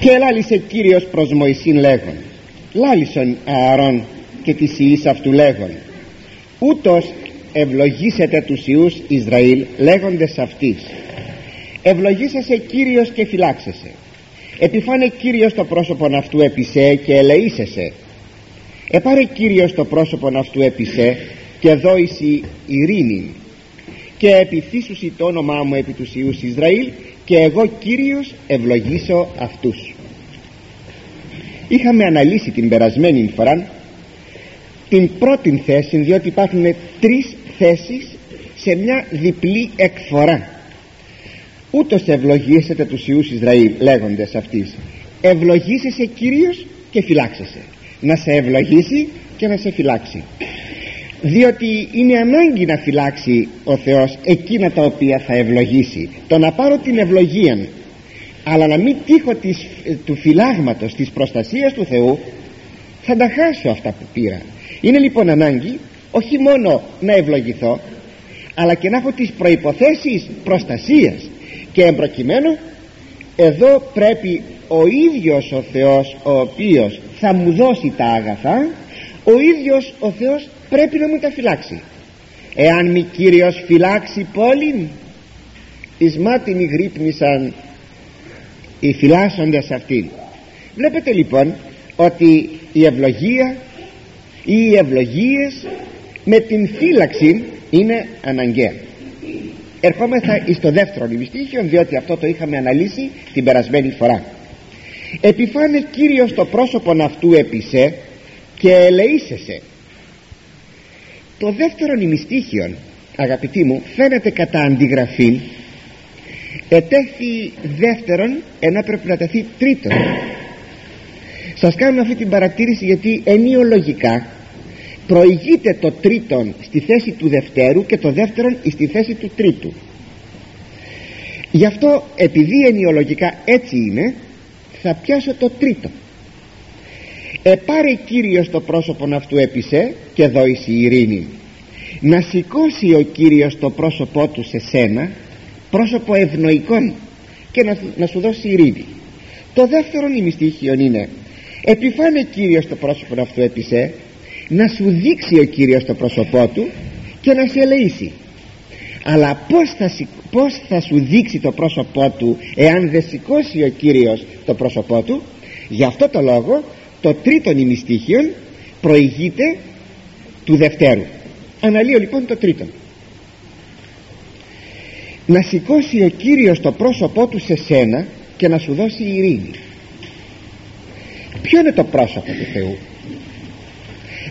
και λάλησε Κύριος προς Μωυσήν λέγον λάλησον Ααρών και της ιής αυτού λέγον ούτως ευλογήσετε τους ιούς Ισραήλ λέγοντες αυτής ευλογήσασε Κύριος και φυλάξεσαι. Επιφάνε Κύριος το πρόσωπον αυτού επισέ και ελεήσεσαι. Επάρε Κύριος το πρόσωπον αυτού επισέ και δόηση ειρήνη και επιθύσουσι το όνομά μου επί τους ιούς Ισραήλ και εγώ Κύριος ευλογήσω αυτούς. Είχαμε αναλύσει την περασμένη φορά την πρώτη θέση διότι υπάρχουν τρεις θέσεις σε μια διπλή εκφορά. Ούτως ευλογήσετε τους Ιούς Ισραήλ λέγοντες αυτής ευλογήσεσαι Κύριος και φυλάξεσαι. Να σε ευλογήσει και να σε φυλάξει διότι είναι ανάγκη να φυλάξει ο Θεός εκείνα τα οποία θα ευλογήσει. Το να πάρω την ευλογία αλλά να μην τύχω της, του φυλάγματος της προστασίας του Θεού θα τα χάσω αυτά που πήρα. Είναι λοιπόν ανάγκη όχι μόνο να ευλογηθώ αλλά και να έχω τις προϋποθέσεις προστασίας. Και εμπροκειμένου εδώ πρέπει ο ίδιος ο Θεός ο οποίος θα μου δώσει τα άγαθα ο ίδιος ο Θεός πρέπει να μου τα φυλάξει. Εάν μη Κύριος φυλάξει πόλην εις μάτιν γρύπνησαν οι φυλάσσοντες αυτήν. Βλέπετε λοιπόν ότι η ευλογία ή οι ευλογίες με την φύλαξη είναι αναγκαία. Ερχόμεθα εις το δεύτερο νημιστήχιο διότι αυτό το είχαμε αναλύσει την περασμένη φορά. Επιφάνε Κύριος το πρόσωπον αυτού επισέ και ελεήσεσαι το δεύτερο νημιστήχιο αγαπητοί μου φαίνεται κατά αντιγραφή ετέθη δεύτερον ενώ πρέπει να τεθεί τρίτον. Σας κάνω αυτή την παρατήρηση γιατί ενιολογικά προηγείται το τρίτον στη θέση του δευτέρου και το δεύτερον στη θέση του τρίτου. Γι' αυτό επειδή ενιολογικά έτσι είναι θα πιάσω το τρίτο επάρε Κύριος το πρόσωπον αυτού έπισε και δόησε η ειρήνη. Να σηκώσει ο Κύριος το πρόσωπό του σε σένα πρόσωπο ευνοϊκόν και να, να σου δώσει ειρήνη. Το δεύτερο νημιστήχιο είναι επιφάνε Κύριος το πρόσωπο αυτού έπισε να σου δείξει ο Κύριος το πρόσωπό του και να σε ελεήσει. Αλλά πως θα, πως θα σου δείξει το πρόσωπό του εάν δεν σηκώσει ο Κύριος το πρόσωπό του; Γι' αυτό το λόγο το τρίτο νημιστήχιο προηγείται του δευτέρου. Αναλύω λοιπόν το τρίτο. Να σηκώσει ο Κύριος το πρόσωπό του σε σένα και να σου δώσει ειρήνη. Ποιο είναι το πρόσωπο του Θεού;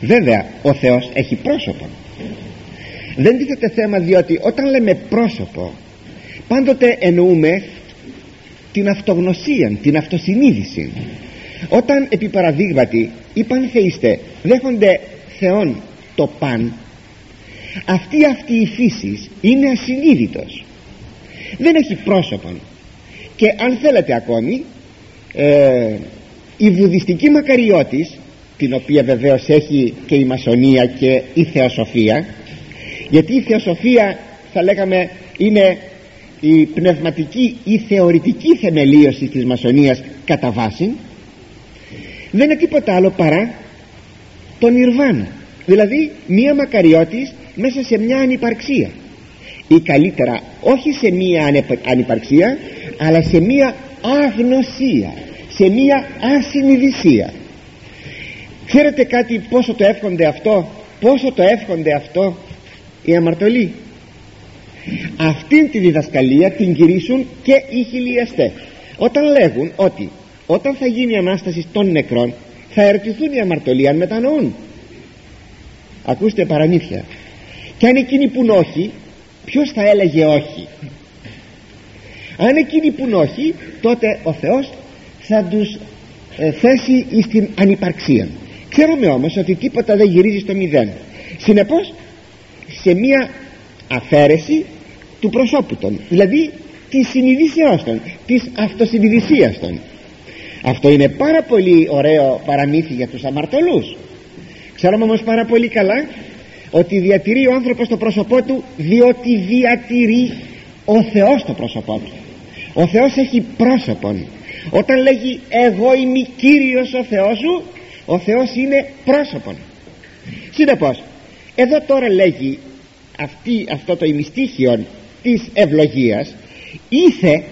Βέβαια ο Θεός έχει πρόσωπο. Δεν τίθεται θέμα διότι όταν λέμε πρόσωπο πάντοτε εννοούμε την αυτογνωσία, την αυτοσυνείδηση όταν επί παραδείγματι οι πανθεϊστέ δέχονται Θεόν το παν αυτή αυτή η φύσης είναι ασυνείδητος. Δεν έχει πρόσωπο και αν θέλετε ακόμη ε, η βουδιστική μακαριώτης την οποία βεβαίως έχει και η μασονία και η θεοσοφία γιατί η θεοσοφία θα λέγαμε είναι η πνευματική ή θεωρητική θεμελίωση της μασονίας κατά βάση δεν είναι τίποτα άλλο παρά τον Ιρβάνα δηλαδή μία μακαριώτης μέσα σε μια ανυπαρξία. Ή καλύτερα όχι σε μία ανυπαρξία αλλά σε μία αγνωσία σε μία ασυνειδησία. Ξέρετε κάτι πόσο το εύχονται αυτό πόσο το εύχονται αυτό οι αμαρτωλοί; Αυτήν τη διδασκαλία την κηρύσουν και οι χιλιαστές. Όταν λέγουν ότι όταν θα γίνει η Ανάσταση των νεκρών θα ερωτηθούν οι αμαρτωλοί αν μετανοούν. Ακούστε παραμύθια και αν εκείνοι που όχι ποιος θα έλεγε όχι; Αν εκείνοι που όχι τότε ο Θεός θα τους ε, θέσει στην ανυπαρξία. Ξέρουμε όμως ότι τίποτα δεν γυρίζει στο μηδέν. Συνεπώς σε μία αφαίρεση του προσώπου των δηλαδή της συνειδησίας των της αυτοσυνειδησίας των αυτό είναι πάρα πολύ ωραίο παραμύθι για τους αμαρτωλούς. Ξέρουμε όμως πάρα πολύ καλά ότι διατηρεί ο άνθρωπος το πρόσωπό του διότι διατηρεί ο Θεός το πρόσωπό του. Ο Θεός έχει πρόσωπον. Όταν λέγει εγώ είμαι Κύριος ο Θεός σου ο Θεός είναι πρόσωπον. Συνεπώς εδώ τώρα λέγει αυτή, αυτό το ημιστήχιο της ευλογίας ήθε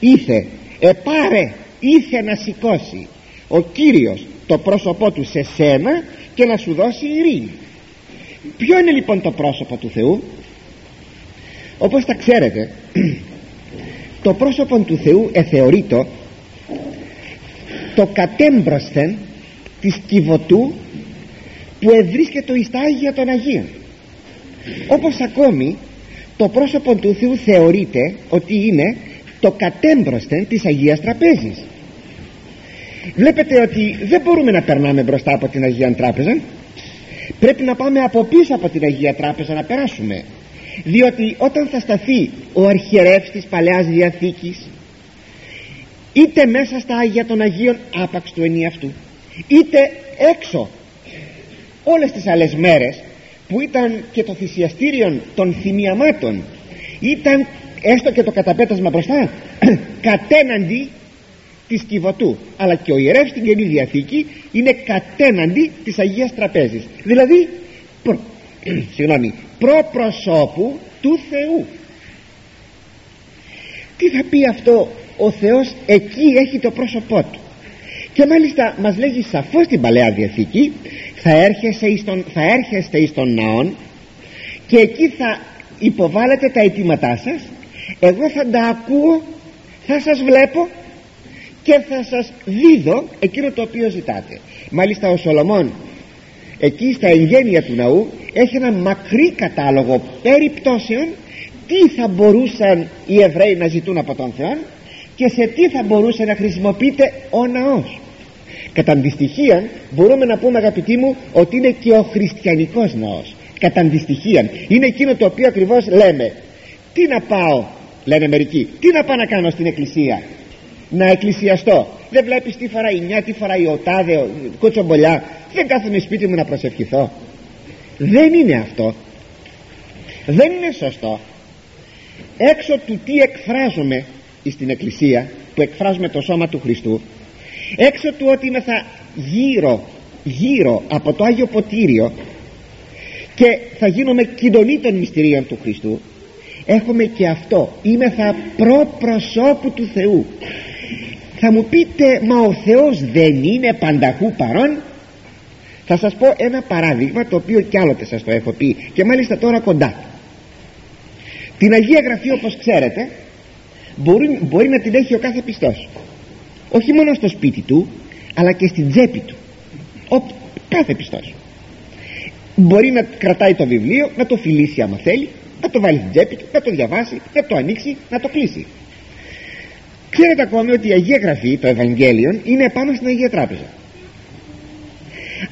ήθε επάρε ήθε να σηκώσει ο Κύριος το πρόσωπό του σε σένα και να σου δώσει ειρήνη. Ποιο είναι λοιπόν το πρόσωπο του Θεού; Όπως τα ξέρετε το πρόσωπο του Θεού εθεωρείτο το κατέμπροσθεν της κυβωτού που ευρίσκεται εις τα Άγια των Αγίων. Όπως ακόμη το πρόσωπο του Θεού θεωρείται ότι είναι το κατέμπροσθεν της Αγίας Τραπέζης. Βλέπετε ότι δεν μπορούμε να περνάμε μπροστά από την Αγία Τράπεζα. Πρέπει να πάμε από πίσω από την Αγία Τράπεζα να περάσουμε. Διότι όταν θα σταθεί ο αρχιερεύς της Παλαιάς Διαθήκης είτε μέσα στα Άγια των Αγίων άπαξ του ενιαυτού είτε έξω όλες τις άλλες μέρες που ήταν και το θυσιαστήριο των θυμιαμάτων ήταν έστω και το καταπέτασμα μπροστά κατέναντι της Κιβωτού. Αλλά και ο ιερεύς στην Καινή Διαθήκη είναι κατέναντι της Αγίας Τραπέζης. Δηλαδή προ, συγγνώμη, προπροσώπου του Θεού. Τι θα πει αυτό ο Θεός; Εκεί έχει το πρόσωπό του. Και μάλιστα μας λέγει σαφώς στην Παλαιά Διαθήκη θα έρχεστε εις τον, θα έρχεστε εις τον ναόν και εκεί θα υποβάλλετε τα αιτήματά σας εγώ θα τα ακούω θα σας βλέπω και θα σας δίδω εκείνο το οποίο ζητάτε. Μάλιστα ο Σολομών εκεί στα εγγένεια του ναού έχει ένα μακρύ κατάλογο περιπτώσεων τι θα μπορούσαν οι Εβραίοι να ζητούν από τον Θεό και σε τι θα μπορούσε να χρησιμοποιείται ο ναός. Κατά αντιστοιχεία μπορούμε να πούμε αγαπητοί μου ότι είναι και ο χριστιανικός ναός. Κατά αντιστοιχεία είναι εκείνο το οποίο ακριβώς λέμε. Τι να πάω λένε μερικοί τι να πάω να κάνω στην εκκλησία; Να εκκλησιαστώ. Δεν βλέπεις τι φοράει μια τι φοράει ο τάδε ο κοτσομπολιά. Δεν κάθομαι σπίτι μου να προσευχηθώ δεν είναι αυτό. Δεν είναι σωστό. Έξω του τι εκφράζομαι στην εκκλησία που εκφράζουμε το σώμα του Χριστού έξω του ότι είμαι θα γύρω γύρω από το Άγιο Ποτήριο και θα γίνομαι κοινωνή των μυστηρίων του Χριστού έχουμε και αυτό. Είμαι θα προπροσώπου του Θεού. Θα μου πείτε μα ο Θεός δεν είναι πανταχού παρόν; Θα σας πω ένα παράδειγμα το οποίο κι άλλοτε σας το έχω πει και μάλιστα τώρα κοντά. Την Αγία Γραφή όπως ξέρετε μπορεί, μπορεί να την έχει ο κάθε πιστός. Όχι μόνο στο σπίτι του αλλά και στην τσέπη του. Ο κάθε πιστός. Μπορεί να κρατάει το βιβλίο να το φιλήσει άμα θέλει να το βάλει στην τσέπη του να το διαβάσει να το ανοίξει να το κλείσει. Ξέρετε ακόμη ότι η Αγία Γραφή το Ευαγγέλιο είναι πάνω στην Αγία Τράπεζα.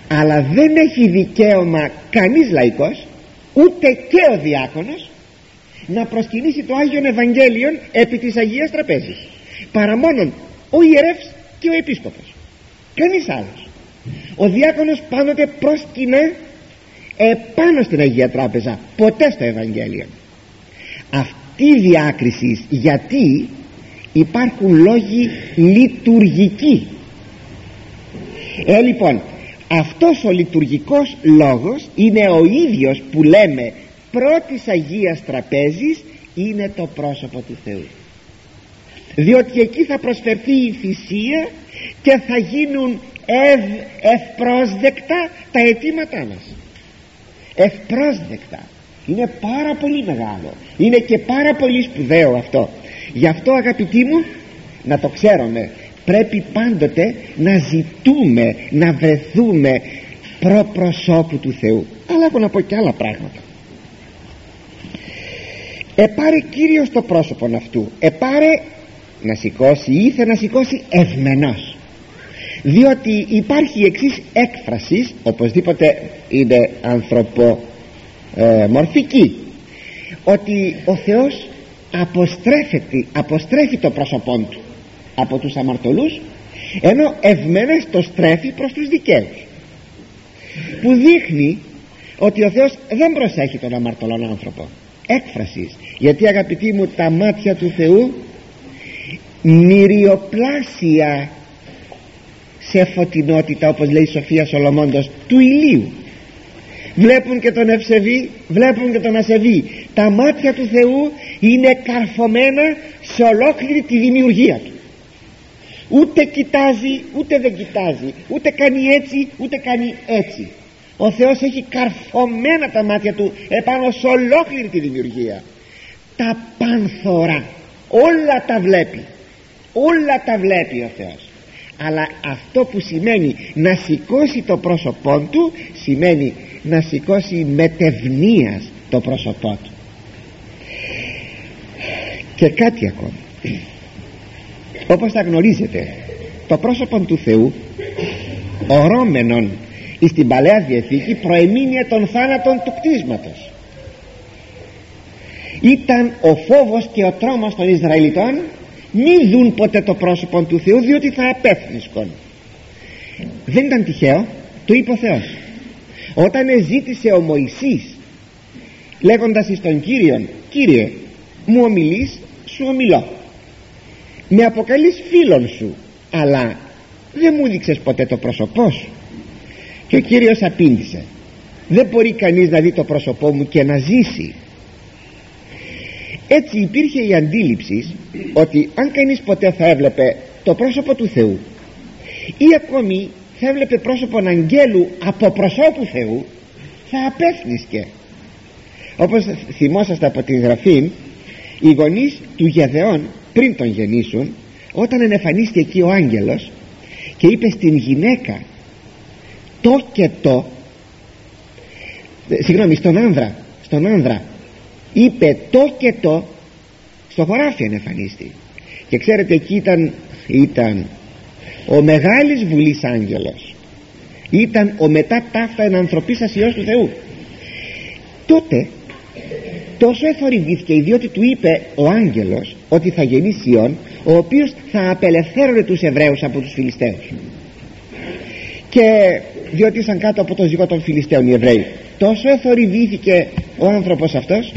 Αλλά δεν έχει δικαίωμα κανείς λαϊκός ούτε και ο διάκονος να προσκυνήσει το Άγιον Ευαγγέλιον επί της Αγίας Τραπέζης. Παρά μόνον ο ιερεύς και ο επίσκοπος. Κανείς άλλος. Ο διάκονος πάντοτε προσκυνά επάνω στην Αγία Τράπεζα ποτέ στο Ευαγγέλιο αυτή η διάκριση γιατί υπάρχουν λόγοι λειτουργικοί. Ε λοιπόν αυτός ο λειτουργικός λόγος είναι ο ίδιος που λέμε πρώτης Αγίας Τραπέζης είναι το πρόσωπο του Θεού. Διότι εκεί θα προσφερθεί η θυσία και θα γίνουν ευ, ευπρόσδεκτα τα αιτήματά μας ευπρόσδεκτα. Είναι πάρα πολύ μεγάλο. Είναι και πάρα πολύ σπουδαίο αυτό. Γι' αυτό αγαπητοί μου να το ξέρουμε πρέπει πάντοτε να ζητούμε να βρεθούμε προπροσώπου του Θεού. Αλλά έχω να πω και άλλα πράγματα. Επάρε Κύριος το πρόσωπο αυτού. Επάρε να σηκώσει ή ήθελε να σηκώσει ευμενός διότι υπάρχει η εξής έκφραση οπωσδήποτε είναι ανθρωπομορφική ότι ο Θεός αποστρέφεται, αποστρέφει το πρόσωπό του από τους αμαρτωλούς ενώ ευμένες το στρέφει προς τους δικαίους που δείχνει ότι ο Θεός δεν προσέχει τον αμαρτωλόν άνθρωπο. Έκφρασης. Γιατί αγαπητοί μου τα μάτια του Θεού μυριοπλάσια σε φωτεινότητα όπως λέει η Σοφία Σολομώντος του ηλίου. Βλέπουν και τον ευσεβή βλέπουν και τον ασεβή τα μάτια του Θεού είναι καρφωμένα σε ολόκληρη τη δημιουργία του. Ούτε κοιτάζει ούτε δεν κοιτάζει. Ούτε κάνει έτσι ούτε κάνει έτσι. Ο Θεός έχει καρφωμένα τα μάτια του επάνω σε ολόκληρη τη δημιουργία. Τα πάνθωρα. Όλα τα βλέπει. Όλα τα βλέπει ο Θεός αλλά αυτό που σημαίνει να σηκώσει το πρόσωπό του σημαίνει να σηκώσει μετευνίας το πρόσωπό του. Και κάτι ακόμα όπως τα γνωρίζετε το πρόσωπο του Θεού ορώμενον στην Παλαιά Διαθήκη προεμήνυε των θάνατων του κτίσματος. Ήταν ο φόβος και ο τρόμος των Ισραηλιτών μη δουν ποτέ το πρόσωπο του Θεού διότι θα απέθνισκον δεν ήταν τυχαίο το είπε ο Θεός. Όταν ζήτησε ο Μωυσής λέγοντας εις τον Κύριον Κύριε μου ομιλείς σου ομιλώ. Με αποκαλείς φίλον σου αλλά δεν μου δείξες ποτέ το πρόσωπό σου και ο Κύριος απήντησε δεν μπορεί κανείς να δει το πρόσωπό μου και να ζήσει έτσι υπήρχε η αντίληψη ότι αν κανείς ποτέ θα έβλεπε το πρόσωπο του Θεού ή ακόμη θα έβλεπε πρόσωπο αγγέλου από προσώπου Θεού θα απέθνισκε. Όπως θυμόσαστε από την γραφή οι γονείς του Γεδεών πριν τον γεννήσουν όταν ενεφανίστηκε εκεί ο άγγελος και είπε στην γυναίκα το και το συγγνώμη στον άνδρα στον άνδρα είπε το και το στο χωράφι ενεφανίστη και ξέρετε εκεί ήταν, ήταν ο μεγάλης βουλής άγγελος. Ήταν ο μετά ταύτα ενανθρωπίσας Υιός του Θεού. Τότε τόσο εθορυβήθηκε διότι του είπε ο άγγελος ότι θα γεννήσει Υιόν ο οποίος θα απελευθέρωνε τους Εβραίους από τους Φιλιστέους και διότι ήσαν κάτω από το ζυγό των Φιλιστέων οι Εβραίοι τόσο εθορυβήθηκε ο άνθρωπος αυτός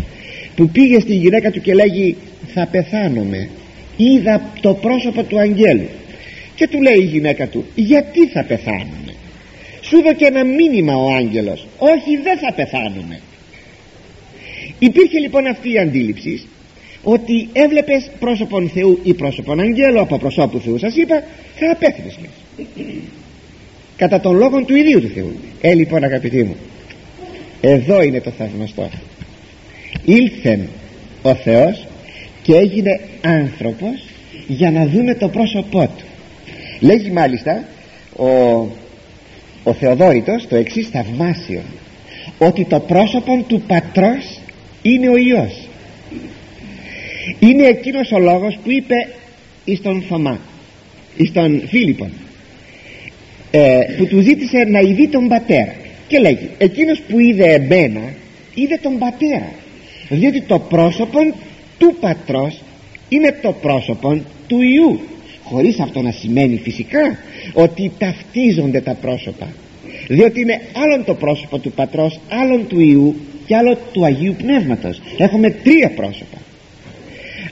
που πήγε στη γυναίκα του και λέγει θα πεθάνομαι είδα το πρόσωπο του αγγέλου. Και του λέει η γυναίκα του γιατί θα πεθάνουμε σου και ένα μήνυμα ο άγγελος. Όχι δεν θα πεθάνουμε υπήρχε λοιπόν αυτή η αντίληψη ότι έβλεπες πρόσωπον Θεού ή πρόσωπον αγγέλου από προσώπου Θεού σας είπα θα απέθυνες κατά τον λόγο του ιδίου του Θεού. Ε λοιπόν αγαπητοί μου εδώ είναι το θαυμαστό ήλθεν ο Θεός και έγινε άνθρωπος για να δούμε το πρόσωπό του. Λέγει μάλιστα ο, ο Θεοδόρητος το εξής θαυμάσιο ότι το πρόσωπο του πατρός είναι ο Υιός. Είναι εκείνος ο λόγος που είπε εις τον Θωμά εις τον Φίλιππον ε, που του ζήτησε να ειδεί τον πατέρα. Και λέγει εκείνος που είδε εμένα είδε τον πατέρα διότι το πρόσωπο του πατρός είναι το πρόσωπο του Ιού χωρίς αυτό να σημαίνει φυσικά ότι ταυτίζονται τα πρόσωπα. Διότι είναι άλλον το πρόσωπο του πατρός άλλον του Ιού και άλλο του Αγίου Πνεύματος. Έχουμε τρία πρόσωπα.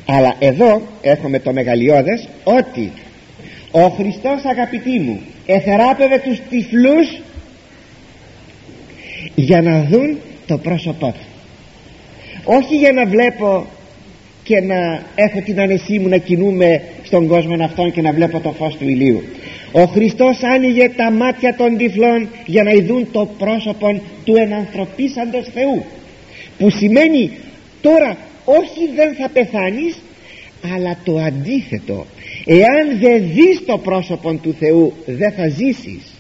Αλλά εδώ έχουμε το μεγαλειώδες ότι ο Χριστός αγαπητοί μου εθεράπευε τους τυφλούς για να δουν το πρόσωπό του όχι για να βλέπω και να έχω την άνεσή μου να κινούμε στον κόσμο αυτόν και να βλέπω το φως του ηλίου. Ο Χριστός άνοιγε τα μάτια των τυφλών για να ειδούν το πρόσωπο του ενανθρωπίσαντος Θεού που σημαίνει τώρα όχι δεν θα πεθάνεις αλλά το αντίθετο εάν δεν δεις το πρόσωπο του Θεού δεν θα ζήσεις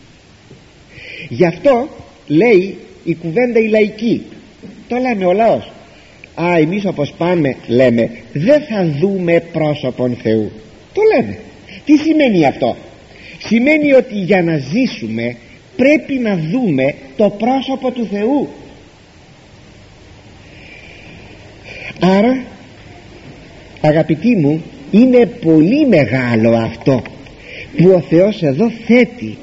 γι' αυτό λέει η κουβέντα η λαϊκή. Το λέμε ο λαός α εμείς όπως πάμε λέμε δεν θα δούμε πρόσωπον Θεού. Το λέμε. Τι σημαίνει αυτό; Σημαίνει ότι για να ζήσουμε πρέπει να δούμε το πρόσωπο του Θεού. Άρα αγαπητοί μου είναι πολύ μεγάλο αυτό που ο Θεός εδώ θέτει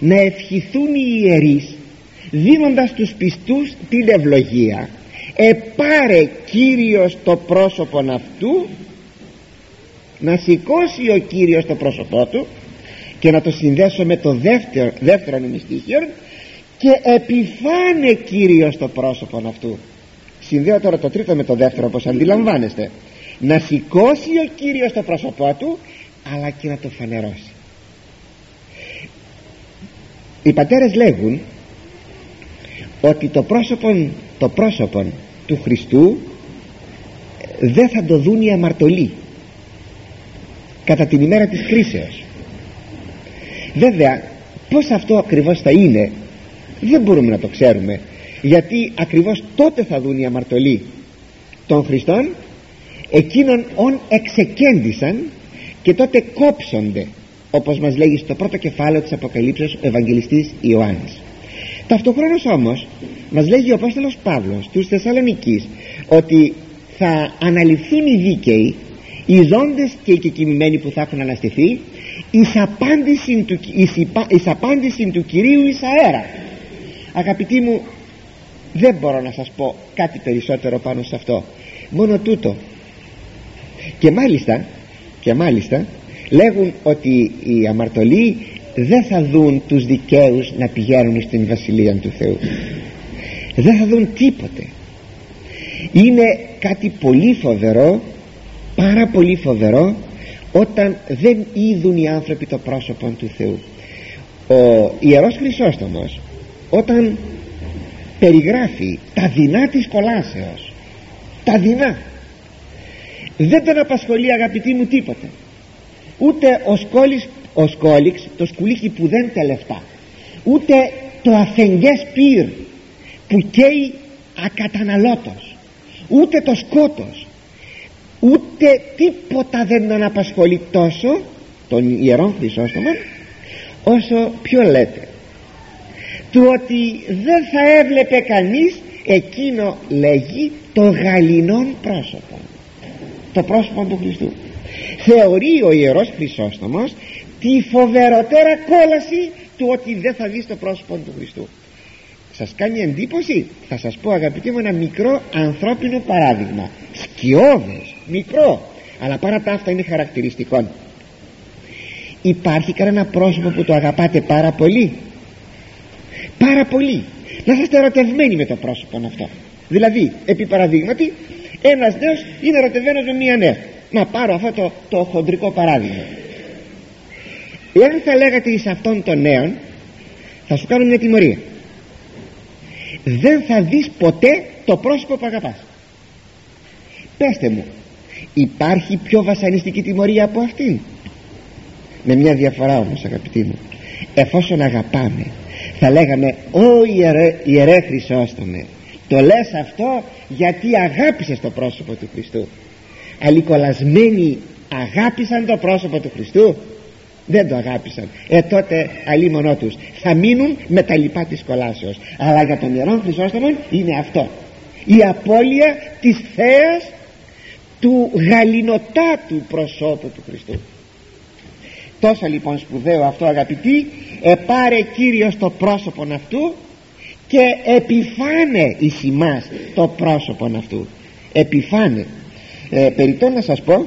να ευχηθούν οι ιερείς δίνοντας τους πιστούς την ευλογία επάρε Κύριος το πρόσωπον αυτού να σηκώσει ο Κύριος το πρόσωπό του και να το συνδέσω με το δεύτερο, δεύτερο μυστήχιο και επιφάνε Κύριος το πρόσωπο αυτού. Συνδέω τώρα το τρίτο με το δεύτερο όπως αντιλαμβάνεστε. Να σηκώσει ο Κύριος το πρόσωπό του αλλά και να το φανερώσει. Οι πατέρες λέγουν ότι το πρόσωπο, το πρόσωπο του Χριστού δεν θα το δουν οι αμαρτωλοί κατά την ημέρα της κρίσεως. Βέβαια πως αυτό ακριβώς θα είναι δεν μπορούμε να το ξέρουμε γιατί ακριβώς τότε θα δουν οι αμαρτωλοί των Χριστών εκείνων όν εξεκέντησαν και τότε κόψονται όπως μας λέγει στο πρώτο κεφάλαιο της Αποκαλύψεως ο Ευαγγελιστής Ιωάννης ταυτοχρόνως όμως μας λέγει ο Απόστολος Παύλος τους Θεσσαλονικής ότι θα αναλυθούν οι δίκαιοι οι ζώντες και οι κεκοιμημένοι που θα έχουν αναστηθεί εις απάντηση του, εις, απάντηση του Κυρίου εις αέρα. Αγαπητοί μου δεν μπορώ να σας πω κάτι περισσότερο πάνω σε αυτό. Μόνο τούτο. Και μάλιστα και μάλιστα λέγουν ότι οι αμαρτωλοί δεν θα δουν τους δικαίους να πηγαίνουν στην Βασιλεία του Θεού. Δεν θα δουν τίποτε. Είναι κάτι πολύ φοβερό πάρα πολύ φοβερό όταν δεν είδουν οι άνθρωποι το πρόσωπο του Θεού. Ο Ιερός Χρυσόστομος όταν περιγράφει τα δεινά της κολάσεως τα δεινά δεν τον απασχολεί αγαπητοί μου τίποτα ούτε ο σκόλης ο σκόλιξ το σκουλίκι που δεν τελεφτά ούτε το αφεγγές πυρ που καίει ακαταναλώτος ούτε το σκότος ούτε τίποτα δεν τον απασχολεί τόσο τον ιερόν Χρυσόστομα όσο πιο λέτε. Του ότι δεν θα έβλεπε κανείς εκείνο λέγει το γαλινόν πρόσωπο. Το πρόσωπο του Χριστού. Θεωρεί ο Ιερός Χρυσόστομος τη φοβεροτέρα κόλαση του ότι δεν θα δεις το πρόσωπο του Χριστού. Σας κάνει εντύπωση θα σας πω αγαπητοί μου ένα μικρό ανθρώπινο παράδειγμα. Σκιώδες, μικρό. Αλλά παρά τα αυτά είναι χαρακτηριστικό. Υπάρχει κανένα πρόσωπο που το αγαπάτε πάρα πολύ; Πάρα πολύ. Να είστε ερωτευμένοι με το πρόσωπο αυτό. Δηλαδή επί παραδείγματι ένας νέος είναι ερωτευμένος με μία νέα. Να πάρω αυτό το, το χοντρικό παράδειγμα εάν θα λέγατε εις αυτόν τον νέον θα σου κάνω μια τιμωρία. Δεν θα δεις ποτέ το πρόσωπο που αγαπάς. Πέστε μου υπάρχει πιο βασανιστική τιμωρία από αυτήν; Με μια διαφορά όμως αγαπητοί μου. Εφόσον αγαπάμε θα λέγαμε «Ω ιερέ, ιερέ Χρυσόστομε το λες αυτό γιατί αγάπησες το πρόσωπο του Χριστού. Αλικολασμένοι αγάπησαν το πρόσωπο του Χριστού δεν το αγάπησαν. Ε τότε αλίμονό τους. Θα μείνουν με τα λοιπά της κολάσεως. Αλλά για τον Ιερόν Χρυσόστομο είναι αυτό. Η απώλεια της θέας του γαλινοτάτου προσώπου του Χριστού. Τόσο λοιπόν σπουδαίο αυτό αγαπητοί επάρε Κύριος το πρόσωπο αυτού και επιφάνε εις εμάς το πρόσωπο αυτού. Επιφάνε. Ε, περιττώ να σας πω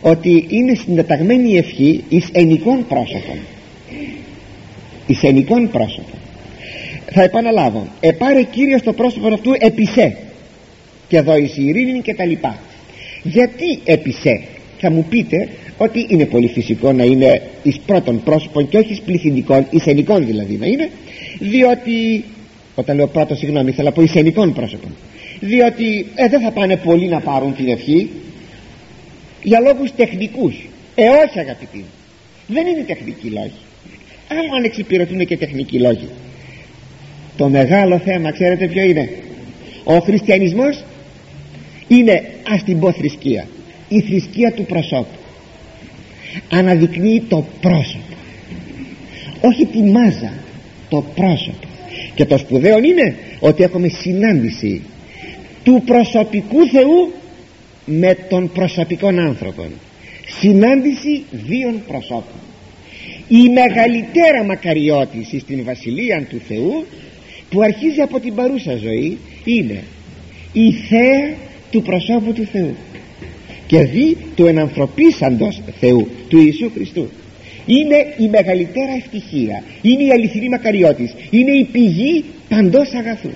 ότι είναι συντεταγμένη η ευχή εις ενικών πρόσωπων. Εις ενικών πρόσωπων. Θα επαναλάβω επάρε Κύριος το πρόσωπο αυτού επισέ και εδώ εις ειρήνη και τα λοιπά. Γιατί επισέ θα μου πείτε ότι είναι πολύ φυσικό να είναι εις πρώτων πρόσωπων και όχι εις πληθυντικών, εις ενικών δηλαδή να είναι. Διότι όταν λέω πρώτο συγγνώμη θέλω να πω εις ενικών πρόσωπων. Διότι ε, δεν θα πάνε πολλοί να πάρουν την ευχή για λόγους τεχνικούς. Ε όχι αγαπητοί δεν είναι τεχνικοί λόγοι άλλο αν εξυπηρετούν και τεχνικοί λόγοι το μεγάλο θέμα ξέρετε ποιο είναι; Ο χριστιανισμός είναι ας την πω θρησκεία. Η θρησκεία του προσώπου. Αναδεικνύει το πρόσωπο. Όχι τη μάζα το πρόσωπο. Και το σπουδαίο είναι ότι έχουμε συνάντηση του προσωπικού Θεού με τον προσωπικών άνθρωπον συνάντηση δύο προσώπων. Η μεγαλύτερα μακαριότηση στην Βασιλεία του Θεού που αρχίζει από την παρούσα ζωή είναι η θέα του προσώπου του Θεού. Και δι του ενανθρωπίσαντος Θεού του Ιησού Χριστού. Είναι η μεγαλύτερα ευτυχία. Είναι η αληθινή μακαριότης. Είναι η πηγή παντός αγαθού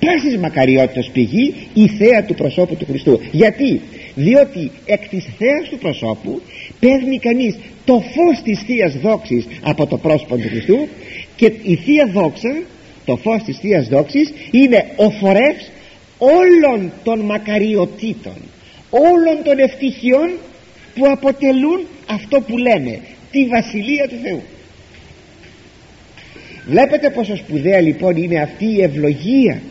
πάσης μακαριότητας πηγή η θέα του προσώπου του Χριστού. Γιατί; Διότι εκ της θέας του προσώπου παίρνει κανείς το φως της Θείας Δόξης από το πρόσωπο του Χριστού και η Θεία Δόξα το φως της Θείας Δόξης είναι ο φορεύς όλων των μακαριοτήτων όλων των ευτυχιών που αποτελούν αυτό που λέμε τη Βασιλεία του Θεού. Βλέπετε πόσο σπουδαία λοιπόν είναι αυτή η ευλογία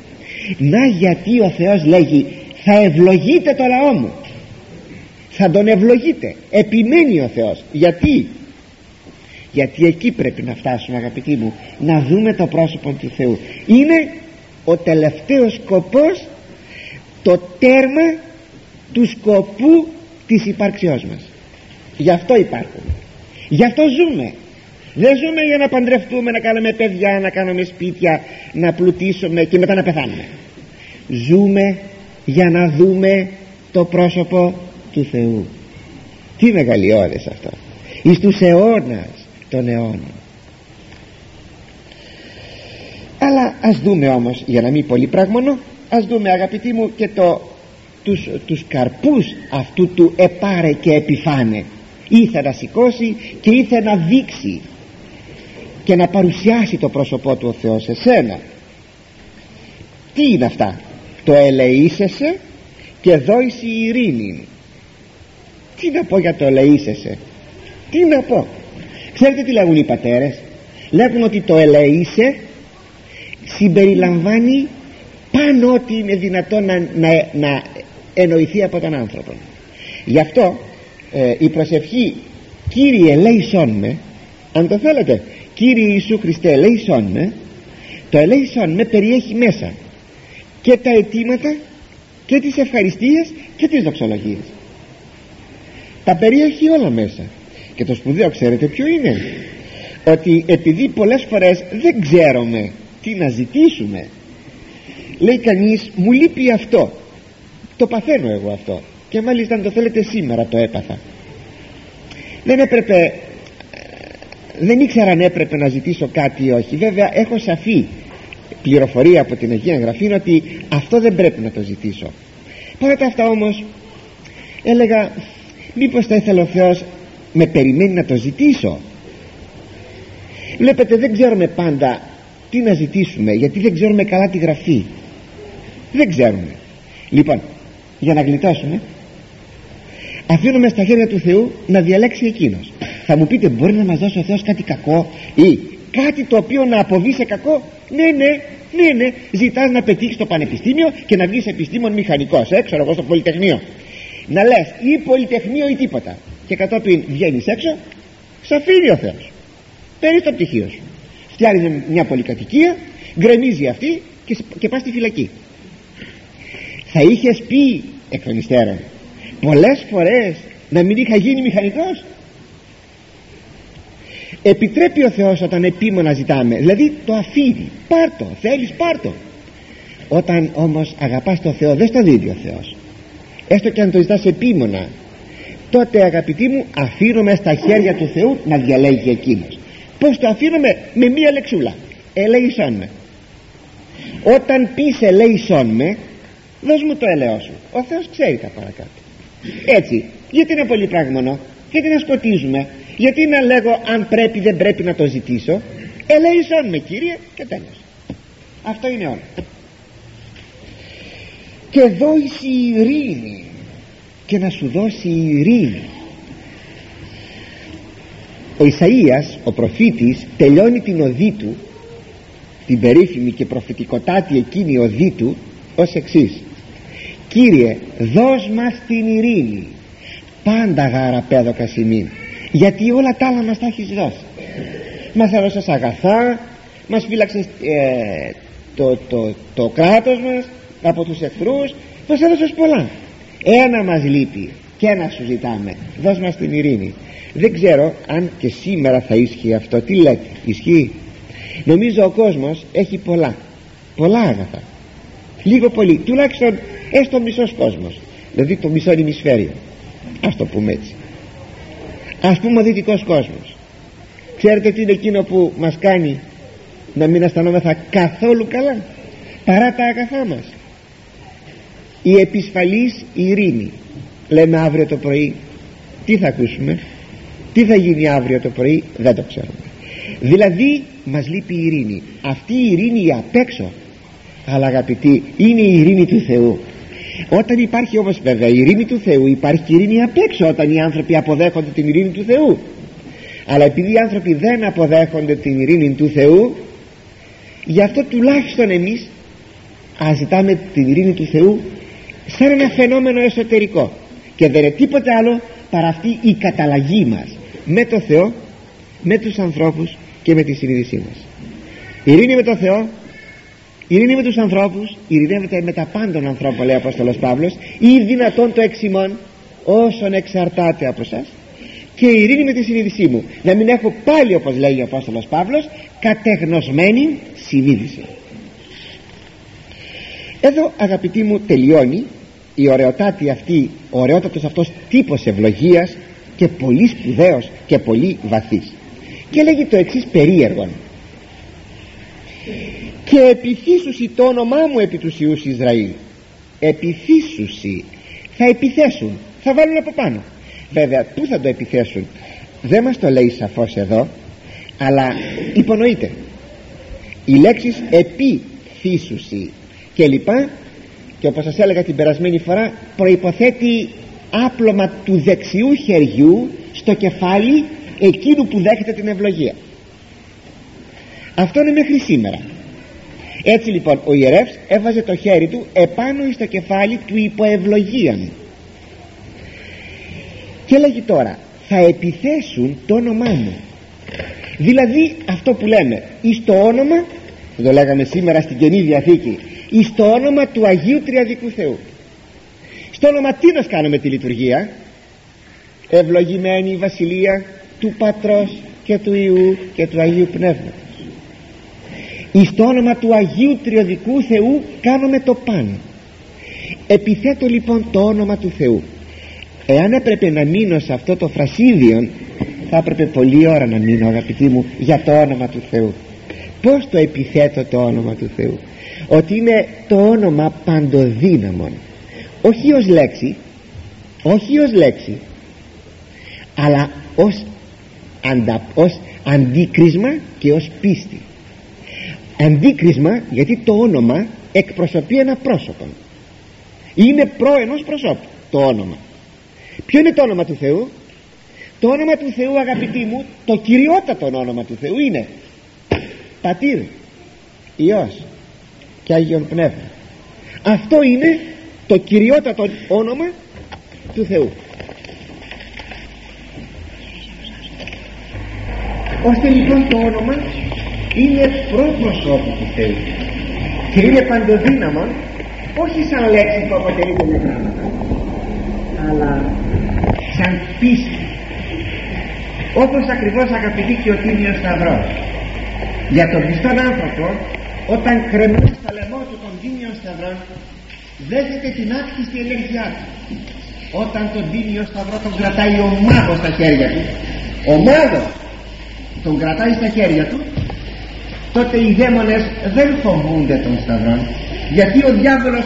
να γιατί ο Θεός λέγει θα ευλογείτε το λαό μου θα τον ευλογείτε. Επιμένει ο Θεός. Γιατί; Γιατί εκεί πρέπει να φτάσουμε αγαπητοί μου να δούμε το πρόσωπο του Θεού. Είναι ο τελευταίος σκοπός το τέρμα του σκοπού της υπάρξεώς μας. Γι' αυτό υπάρχουμε. Γι' αυτό ζούμε δεν ζούμε για να παντρευτούμε να κάνουμε παιδιά να κάνουμε σπίτια να πλουτίσουμε και μετά να πεθάνουμε. Ζούμε για να δούμε το πρόσωπο του Θεού. Τι μεγαλειώδες αυτό. Εις τους αιώνας των αιώνων. Αλλά ας δούμε όμως για να μην πολύ πράγμονο ας δούμε αγαπητοί μου και το, τους, τους καρπούς αυτού του επάρε και επιφάνε. Ήθελε να σηκώσει και ήθελε να δείξει και να παρουσιάσει το πρόσωπό του ο Θεός σε σένα. Τι είναι αυτά; Το ελεήσεσαι και δόηση ειρήνη. Τι να πω για το ελεήσεσαι; Τι να πω; Ξέρετε τι λέγουν οι πατέρες; Λέγουν ότι το ελεήσε συμπεριλαμβάνει πάνω ό,τι είναι δυνατόν να, να, να εννοηθεί από τον άνθρωπο γι' αυτό ε, η προσευχή Κύριε λέησόν με αν το θέλετε Κύριε Ιησού Χριστέ λέησόν με το ελέησόν με περιέχει μέσα και τα αιτήματα και τις ευχαριστίες και τις δοξολογίες. Τα περιέχει όλα μέσα. Και το σπουδαίο ξέρετε ποιο είναι. Ότι επειδή πολλές φορές δεν ξέρουμε τι να ζητήσουμε λέει κανείς μου λείπει αυτό το παθαίνω εγώ αυτό. Και μάλιστα αν το θέλετε σήμερα το έπαθα. Δεν έπρεπε δεν ήξερα αν έπρεπε να ζητήσω κάτι ή όχι. Βέβαια έχω σαφή πληροφορία από την Αγία Γραφή ότι αυτό δεν πρέπει να το ζητήσω. Παρά τα αυτά όμως έλεγα μήπως θα ήθελε ο Θεός με περιμένει να το ζητήσω. Βλέπετε δεν ξέρουμε πάντα τι να ζητήσουμε γιατί δεν ξέρουμε καλά τη γραφή. Δεν ξέρουμε. Λοιπόν για να γλιτώσουμε αφήνουμε στα χέρια του Θεού να διαλέξει εκείνος θα μου πείτε μπορεί να μας δώσει ο Θεός κάτι κακό ή κάτι το οποίο να αποβεί σε κακό; Ναι ναι ναι ναι. Ζητάς να πετύχεις το πανεπιστήμιο και να βγεις επιστήμον μηχανικός έξω εγώ στο πολυτεχνείο. Να λες ή πολυτεχνείο ή τίποτα. Και κατόπιν βγαίνεις έξω σε αφήνει ο Θεός. Παίρνεις το πτυχίο σου. Φτιάχνει μια πολυκατοικία γκρεμίζει αυτή και, και πας στη φυλακή. Θα είχες πει εκ των υστέρων πολλές φορές να μην είχα γίνει μηχανικός; Επιτρέπει ο Θεός όταν επίμονα ζητάμε. Δηλαδή το αφήνει. Πάρτο θέλεις πάρτο. Όταν όμως αγαπάς τον Θεό δεν στο δίδει ο Θεός. Έστω και αν το ζητάς επίμονα. Τότε αγαπητοί μου αφήνουμε στα χέρια του Θεού να διαλέγει εκείνος. Πως το αφήνουμε με μία λεξούλα. Ελέησόν με. Όταν πεις ελέησόν με δώσ' μου το ελαιό σου. Ο Θεός ξέρει τα παρακάτω. Έτσι γιατί είναι πολύ πράγμονο; Γιατί να σκοτίζουμε; Γιατί να λέγω αν πρέπει δεν πρέπει να το ζητήσω. Ελέησόν με Κύριε και τέλος. Αυτό είναι όλο. Και δώσει ειρήνη και να σου δώσει ειρήνη. Ο Ισαΐας ο προφήτης τελειώνει την οδή του την περίφημη και προφητικοτάτη εκείνη οδή του ως εξής. Κύριε δώσ' μας την ειρήνη. Πάντα γάρα πέδοκα σημείν γιατί όλα τα άλλα μας τα έχεις δώσει. Μας έδωσες αγαθά μας φύλαξες ε, το, το, το κράτος μας από τους εχθρούς. Μας έδωσες πολλά. Ένα μας λείπει και ένα σου ζητάμε. Δώσ' μας την ειρήνη. Δεν ξέρω αν και σήμερα θα ίσχυε αυτό. Τι λέτε ισχύει; Νομίζω ο κόσμος έχει πολλά πολλά αγαθά. Λίγο πολύ τουλάχιστον έστω μισός κόσμος. Δηλαδή το μισό ημισφαίριο ας το πούμε έτσι ας πούμε ο δυτικός κόσμος. Ξέρετε τι είναι εκείνο που μας κάνει να μην αισθανόμεθα καθόλου καλά; Παρά τα αγαθά μας. Η επισφαλής ειρήνη. Λέμε αύριο το πρωί. Τι θα ακούσουμε; Τι θα γίνει αύριο το πρωί; Δεν το ξέρουμε. Δηλαδή μας λείπει η ειρήνη. Αυτή η ειρήνη απ' έξω. Αλλά αγαπητοί είναι η ειρήνη του Θεού όταν υπάρχει όμως βέβαια η ειρήνη του Θεού υπάρχει και η ειρήνη απ' έξω όταν οι άνθρωποι αποδέχονται την ειρήνη του Θεού. Αλλά επειδή οι άνθρωποι δεν αποδέχονται την ειρήνη του Θεού γι' αυτό τουλάχιστον εμείς ας ζητάμε την ειρήνη του Θεού σαν ένα φαινόμενο εσωτερικό. Και δεν είναι τίποτε άλλο παρά αυτή η καταλλαγή μας με το Θεό με τους ανθρώπους και με τη συνείδησή μας. Ειρήνη με το Θεό ειρήνη με τους ανθρώπους ειρηνεύεται με τα πάντων ανθρώπων λέει ο Απόστολος Παύλος ή δυνατόν το εξημών όσον εξαρτάται από εσάς. Και ειρήνη με τη συνείδησή μου. Να μην έχω πάλι όπως λέει ο Απόστολος Παύλος κατεγνωσμένη συνείδηση. Εδώ αγαπητοί μου τελειώνει η ωραιοτάτη αυτή ο ωραιότατος αυτός τύπος ευλογίας και πολύ σπουδαίος και πολύ βαθύς. Και λέγει το εξής περίεργον και επιθύσουσι το όνομά μου επί τους Ιούς Ισραήλ. Επιθύσουσι. Θα επιθέσουν. Θα βάλουν από πάνω. Βέβαια πού θα το επιθέσουν; Δεν μας το λέει σαφώς εδώ αλλά υπονοείται. Οι λέξεις επιθύσουσι. Και λοιπά και όπως σας έλεγα την περασμένη φορά προϋποθέτει άπλωμα του δεξιού χεριού στο κεφάλι εκείνου που δέχεται την ευλογία. Αυτό είναι μέχρι σήμερα έτσι λοιπόν ο ιερεύς έβαζε το χέρι του επάνω στο κεφάλι του υποευλογίαν. Και λέγει τώρα θα επιθέσουν το όνομά μου δηλαδή αυτό που λέμε εις το όνομα το λέγαμε σήμερα στην Καινή Διαθήκη εις το όνομα του Αγίου Τριαδικού Θεού στο όνομα τι να κάνουμε τη λειτουργία. Ευλογημένη η βασιλεία του Πατρός και του Ιού και του Αγίου Πνεύματος εις το όνομα του Αγίου Τριαδικού Θεού κάνουμε το πάνω επιθέτω λοιπόν το όνομα του Θεού. Εάν έπρεπε να μείνω σε αυτό το φρασίδιο θα έπρεπε πολλή ώρα να μείνω αγαπητοί μου για το όνομα του Θεού. Πως το επιθέτω το όνομα του Θεού; Ότι είναι το όνομα παντοδύναμον. Όχι ως λέξη όχι ως λέξη αλλά ως, αντα, ως αντίκρισμα και ως πίστη αντίκρισμα γιατί το όνομα εκπροσωπεί ένα πρόσωπο. Είναι προ ενός προσώπου το όνομα. Ποιο είναι το όνομα του Θεού; Το όνομα του Θεού αγαπητοί μου το κυριότατο όνομα του Θεού είναι Πατήρ Υιός και Άγιον Πνεύμα. Αυτό είναι το κυριότατο όνομα του Θεού. Ώστε λοιπόν το όνομα είναι προπροσώπου του Θεού. Και είναι παντοδύναμο όχι σαν λέξη που αποτελείται με γράμματα αλλά σαν πίστη. Όπως ακριβώς αγαπητοί και ο Τίμιος Σταυρός. Για τον πιστόν άνθρωπο όταν κρεμούν στα λαιμό του τον Τίμιο Σταυρό δέχεται την άκτιστη ενέργειά του. Όταν τον Τίμιο Σταυρό τον κρατάει ο μάγος στα χέρια του. Ο μάγος τον κρατάει στα χέρια του τότε οι δαίμονες δεν φοβούνται τον Σταυρό γιατί ο διάβολος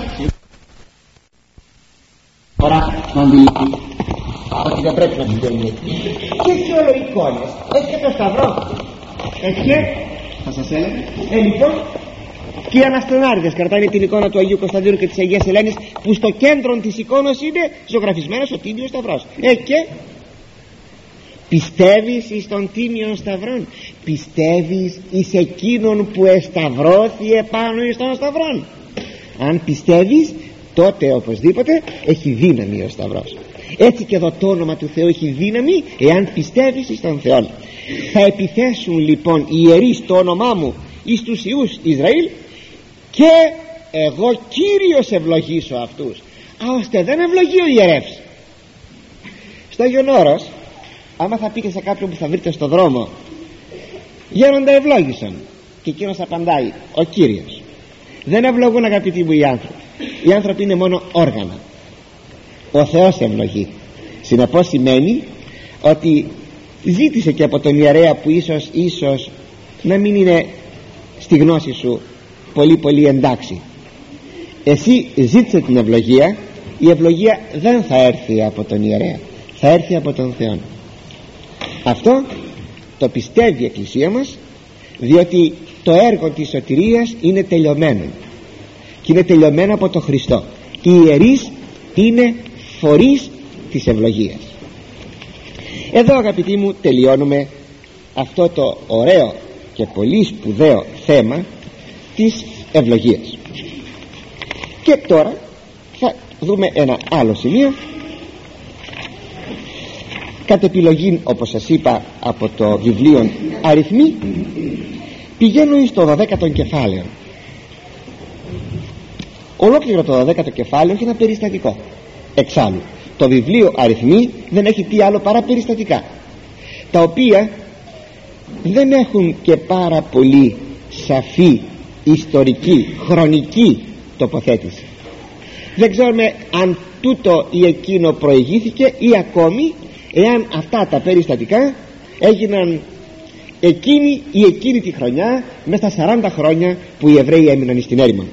τώρα να αντιληφθεί ότι δεν πρέπει να την εκεί και έχει όλο εικόνες. Έχει και το Σταυρό. Έχει θα σας έλεγα. Ε λοιπόν και οι Αναστενάριδες κρατάνε την εικόνα του Αγίου Κωνσταντίνου και της Αγίας Ελένης που στο κέντρο της εικόνας είναι ζωγραφισμένος ο Τίμιος Σταυρός. Ε και πιστεύεις εις τον Τίμιον Σταυρόν πιστεύεις εις εκείνον που εσταυρώθη επάνω εις τον Σταυρόν. Αν πιστεύεις τότε οπωσδήποτε έχει δύναμη ο Σταυρός. Έτσι και εδώ το όνομα του Θεού έχει δύναμη εάν πιστεύεις εις τον Θεό θα επιθέσουν λοιπόν οι ιερείς το όνομά μου εις τους Ιούς Ισραήλ και εγώ Κύριος ευλογήσω αυτούς α ώστε δεν ευλογεί ο ιερεύς. Στο Άγιον Όρος άμα θα πείτε σε κάποιον που θα βρείτε στο δρόμο γέροντα ευλόγησαν. Και εκείνος απαντάει ο Κύριος δεν ευλογούν αγαπητοί μου οι άνθρωποι. Οι άνθρωποι είναι μόνο όργανα. Ο Θεός ευλογεί. Συνεπώς σημαίνει ότι ζήτησε και από τον ιερέα που ίσως, ίσως να μην είναι στη γνώση σου πολύ πολύ εντάξει. Εσύ ζήτησε την ευλογία. Η ευλογία δεν θα έρθει από τον ιερέα. Θα έρθει από τον Θεό. Αυτό το πιστεύει η Εκκλησία μας διότι το έργο της σωτηρίας είναι τελειωμένο. Και είναι τελειωμένο από τον Χριστό. Οι ιερείς είναι φορείς της ευλογίας. Εδώ αγαπητοί μου τελειώνουμε αυτό το ωραίο και πολύ σπουδαίο θέμα της ευλογίας. Και τώρα θα δούμε ένα άλλο σημείο κατ' επιλογή όπως σας είπα από το βιβλίο αριθμοί πηγαίνω στο 12ο κεφάλαιο. Ολόκληρο το 12ο κεφάλαιο έχει ένα περιστατικό. Εξάλλου το βιβλίο αριθμοί δεν έχει τι άλλο παρά περιστατικά τα οποία δεν έχουν και πάρα πολύ σαφή ιστορική χρονική τοποθέτηση. Δεν ξέρουμε αν τούτο ή εκείνο προηγήθηκε ή ακόμη εάν αυτά τα περιστατικά έγιναν εκείνη ή εκείνη τη χρονιά μέσα στα 40 χρόνια που οι Εβραίοι έμειναν στην έρημο.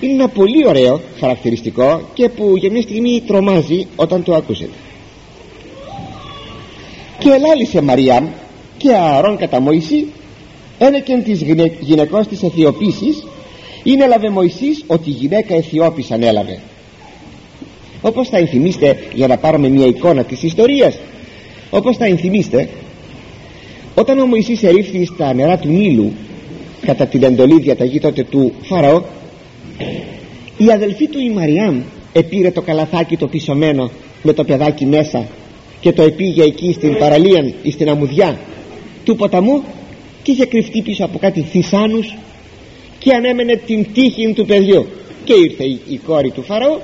Είναι ένα πολύ ωραίο χαρακτηριστικό και που για μια στιγμή τρομάζει όταν το ακούσετε και ελάλησε Μαριά και Ααρών κατά Μωυσή ένεκεν της γυναικός της Αιθιοποίησης είναι έλαβε Μωυσής ότι η γυναίκα Αιθιώπης ανέλαβε όπως θα ενθυμίστε για να πάρουμε μια εικόνα της ιστορίας όπως θα ενθυμίστε όταν ο Μωυσής ερήφθη στα νερά του Νείλου κατά την εντολή διαταγή τότε του Φαραώ η αδελφή του η Μαριάμ επήρε το καλαθάκι το πισωμένο με το παιδάκι μέσα και το επήγε εκεί στην παραλία ή στην αμμουδιά του ποταμού και είχε κρυφτεί πίσω από κάτι θυσάνους και ανέμενε την τύχη του παιδιού. Και ήρθε η, η κόρη του Φαραώ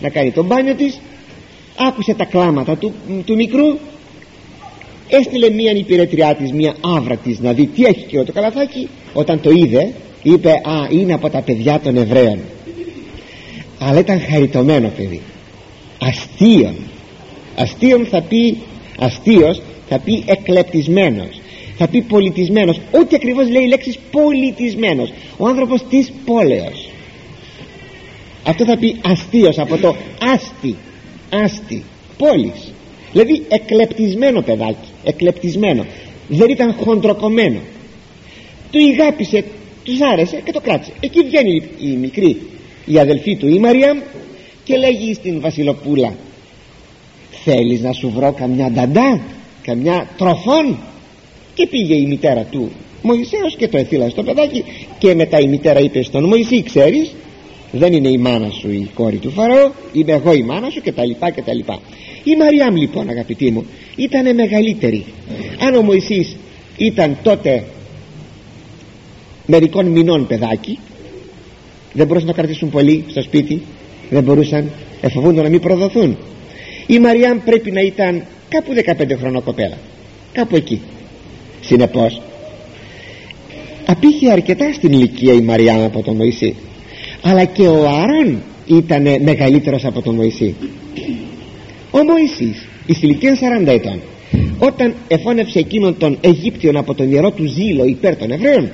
να κάνει τον μπάνιο της άκουσε τα κλάματα του, του μικρού έστειλε μία υπηρετριά της μία άβρα της να δει τι έχει και το καλαθάκι όταν το είδε είπε α είναι από τα παιδιά των Εβραίων αλλά ήταν χαριτωμένο παιδί. Αστείον. Αστείον θα πει αστείος θα πει εκλεπτισμένος. Θα πει πολιτισμένος. Ό,τι ακριβώς λέει η λέξη πολιτισμένος. Ο άνθρωπος της πόλεως αυτό θα πει αστείος από το άστι άστι πόλης. Δηλαδή εκλεπτισμένο παιδάκι εκλεπτισμένο. Δεν ήταν χοντροκομμένο. Του ηγάπησε τους άρεσε και το κράτησε. Εκεί βγαίνει η μικρή η αδελφή του η Μαρία και λέγει στην Βασιλοπούλα θέλεις να σου βρω καμιά νταντά καμιά τροφόν; Και πήγε η μητέρα του Μωυσέως και το εθήλασε στο παιδάκι και μετά η μητέρα είπε στον Μωυσή ξέρεις δεν είναι η μάνα σου η κόρη του Φαραώ είμαι εγώ η μάνα σου και τα λοιπά και τα λοιπά. Η Μαριάμ λοιπόν αγαπητοί μου ήταν μεγαλύτερη. Αν ο Μωυσής ήταν τότε μερικών μηνών παιδάκι δεν μπορούσαν να κρατήσουν πολύ στο σπίτι δεν μπορούσαν εφοβούνται να μην προδοθούν. Η Μαριάμ πρέπει να ήταν κάπου 15 χρονών κοπέλα κάπου εκεί. Συνεπώς απήχε αρκετά στην ηλικία η Μαριάμ από τον Μωυσή αλλά και ο Άρων ήταν μεγαλύτερος από τον Μωυσή. Ο Μωυσής εις ηλικία 40 ετών όταν εφώνευσε εκείνον τον Αιγύπτιον από τον ιερό του ζήλο υπέρ των Εβραίων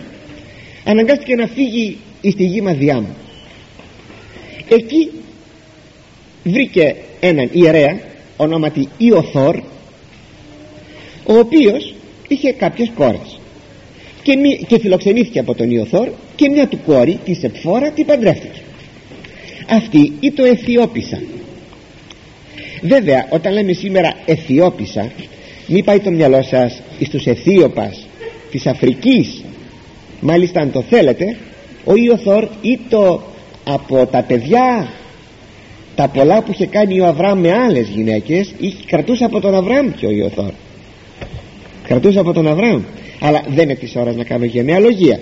αναγκάστηκε να φύγει εις τη γη Μαδιάμ. Εκεί βρήκε έναν ιερέα ονόματι Ιωθόρ ο οποίος είχε κάποιες κόρες. Και, μη, και φιλοξενήθηκε από τον Ιωθόρ και μια του κόρη τη Σεπφόρα την παντρεύτηκε. Αυτή ή το Αιθιόπισα βέβαια όταν λέμε σήμερα Αιθιόπισα μην πάει το μυαλό σας τους Αιθίωπας της Αφρικής. Μάλιστα αν το θέλετε ο Ιωθόρ ή το από τα παιδιά τα πολλά που είχε κάνει ο Αβραάμ με άλλες γυναίκες είχε, κρατούσε από τον Αβραάμ και ο Ιωθόρ. Κρατούσε από τον Αβραάμ. Αλλά δεν είναι της ώρας να κάνω γενεαλογία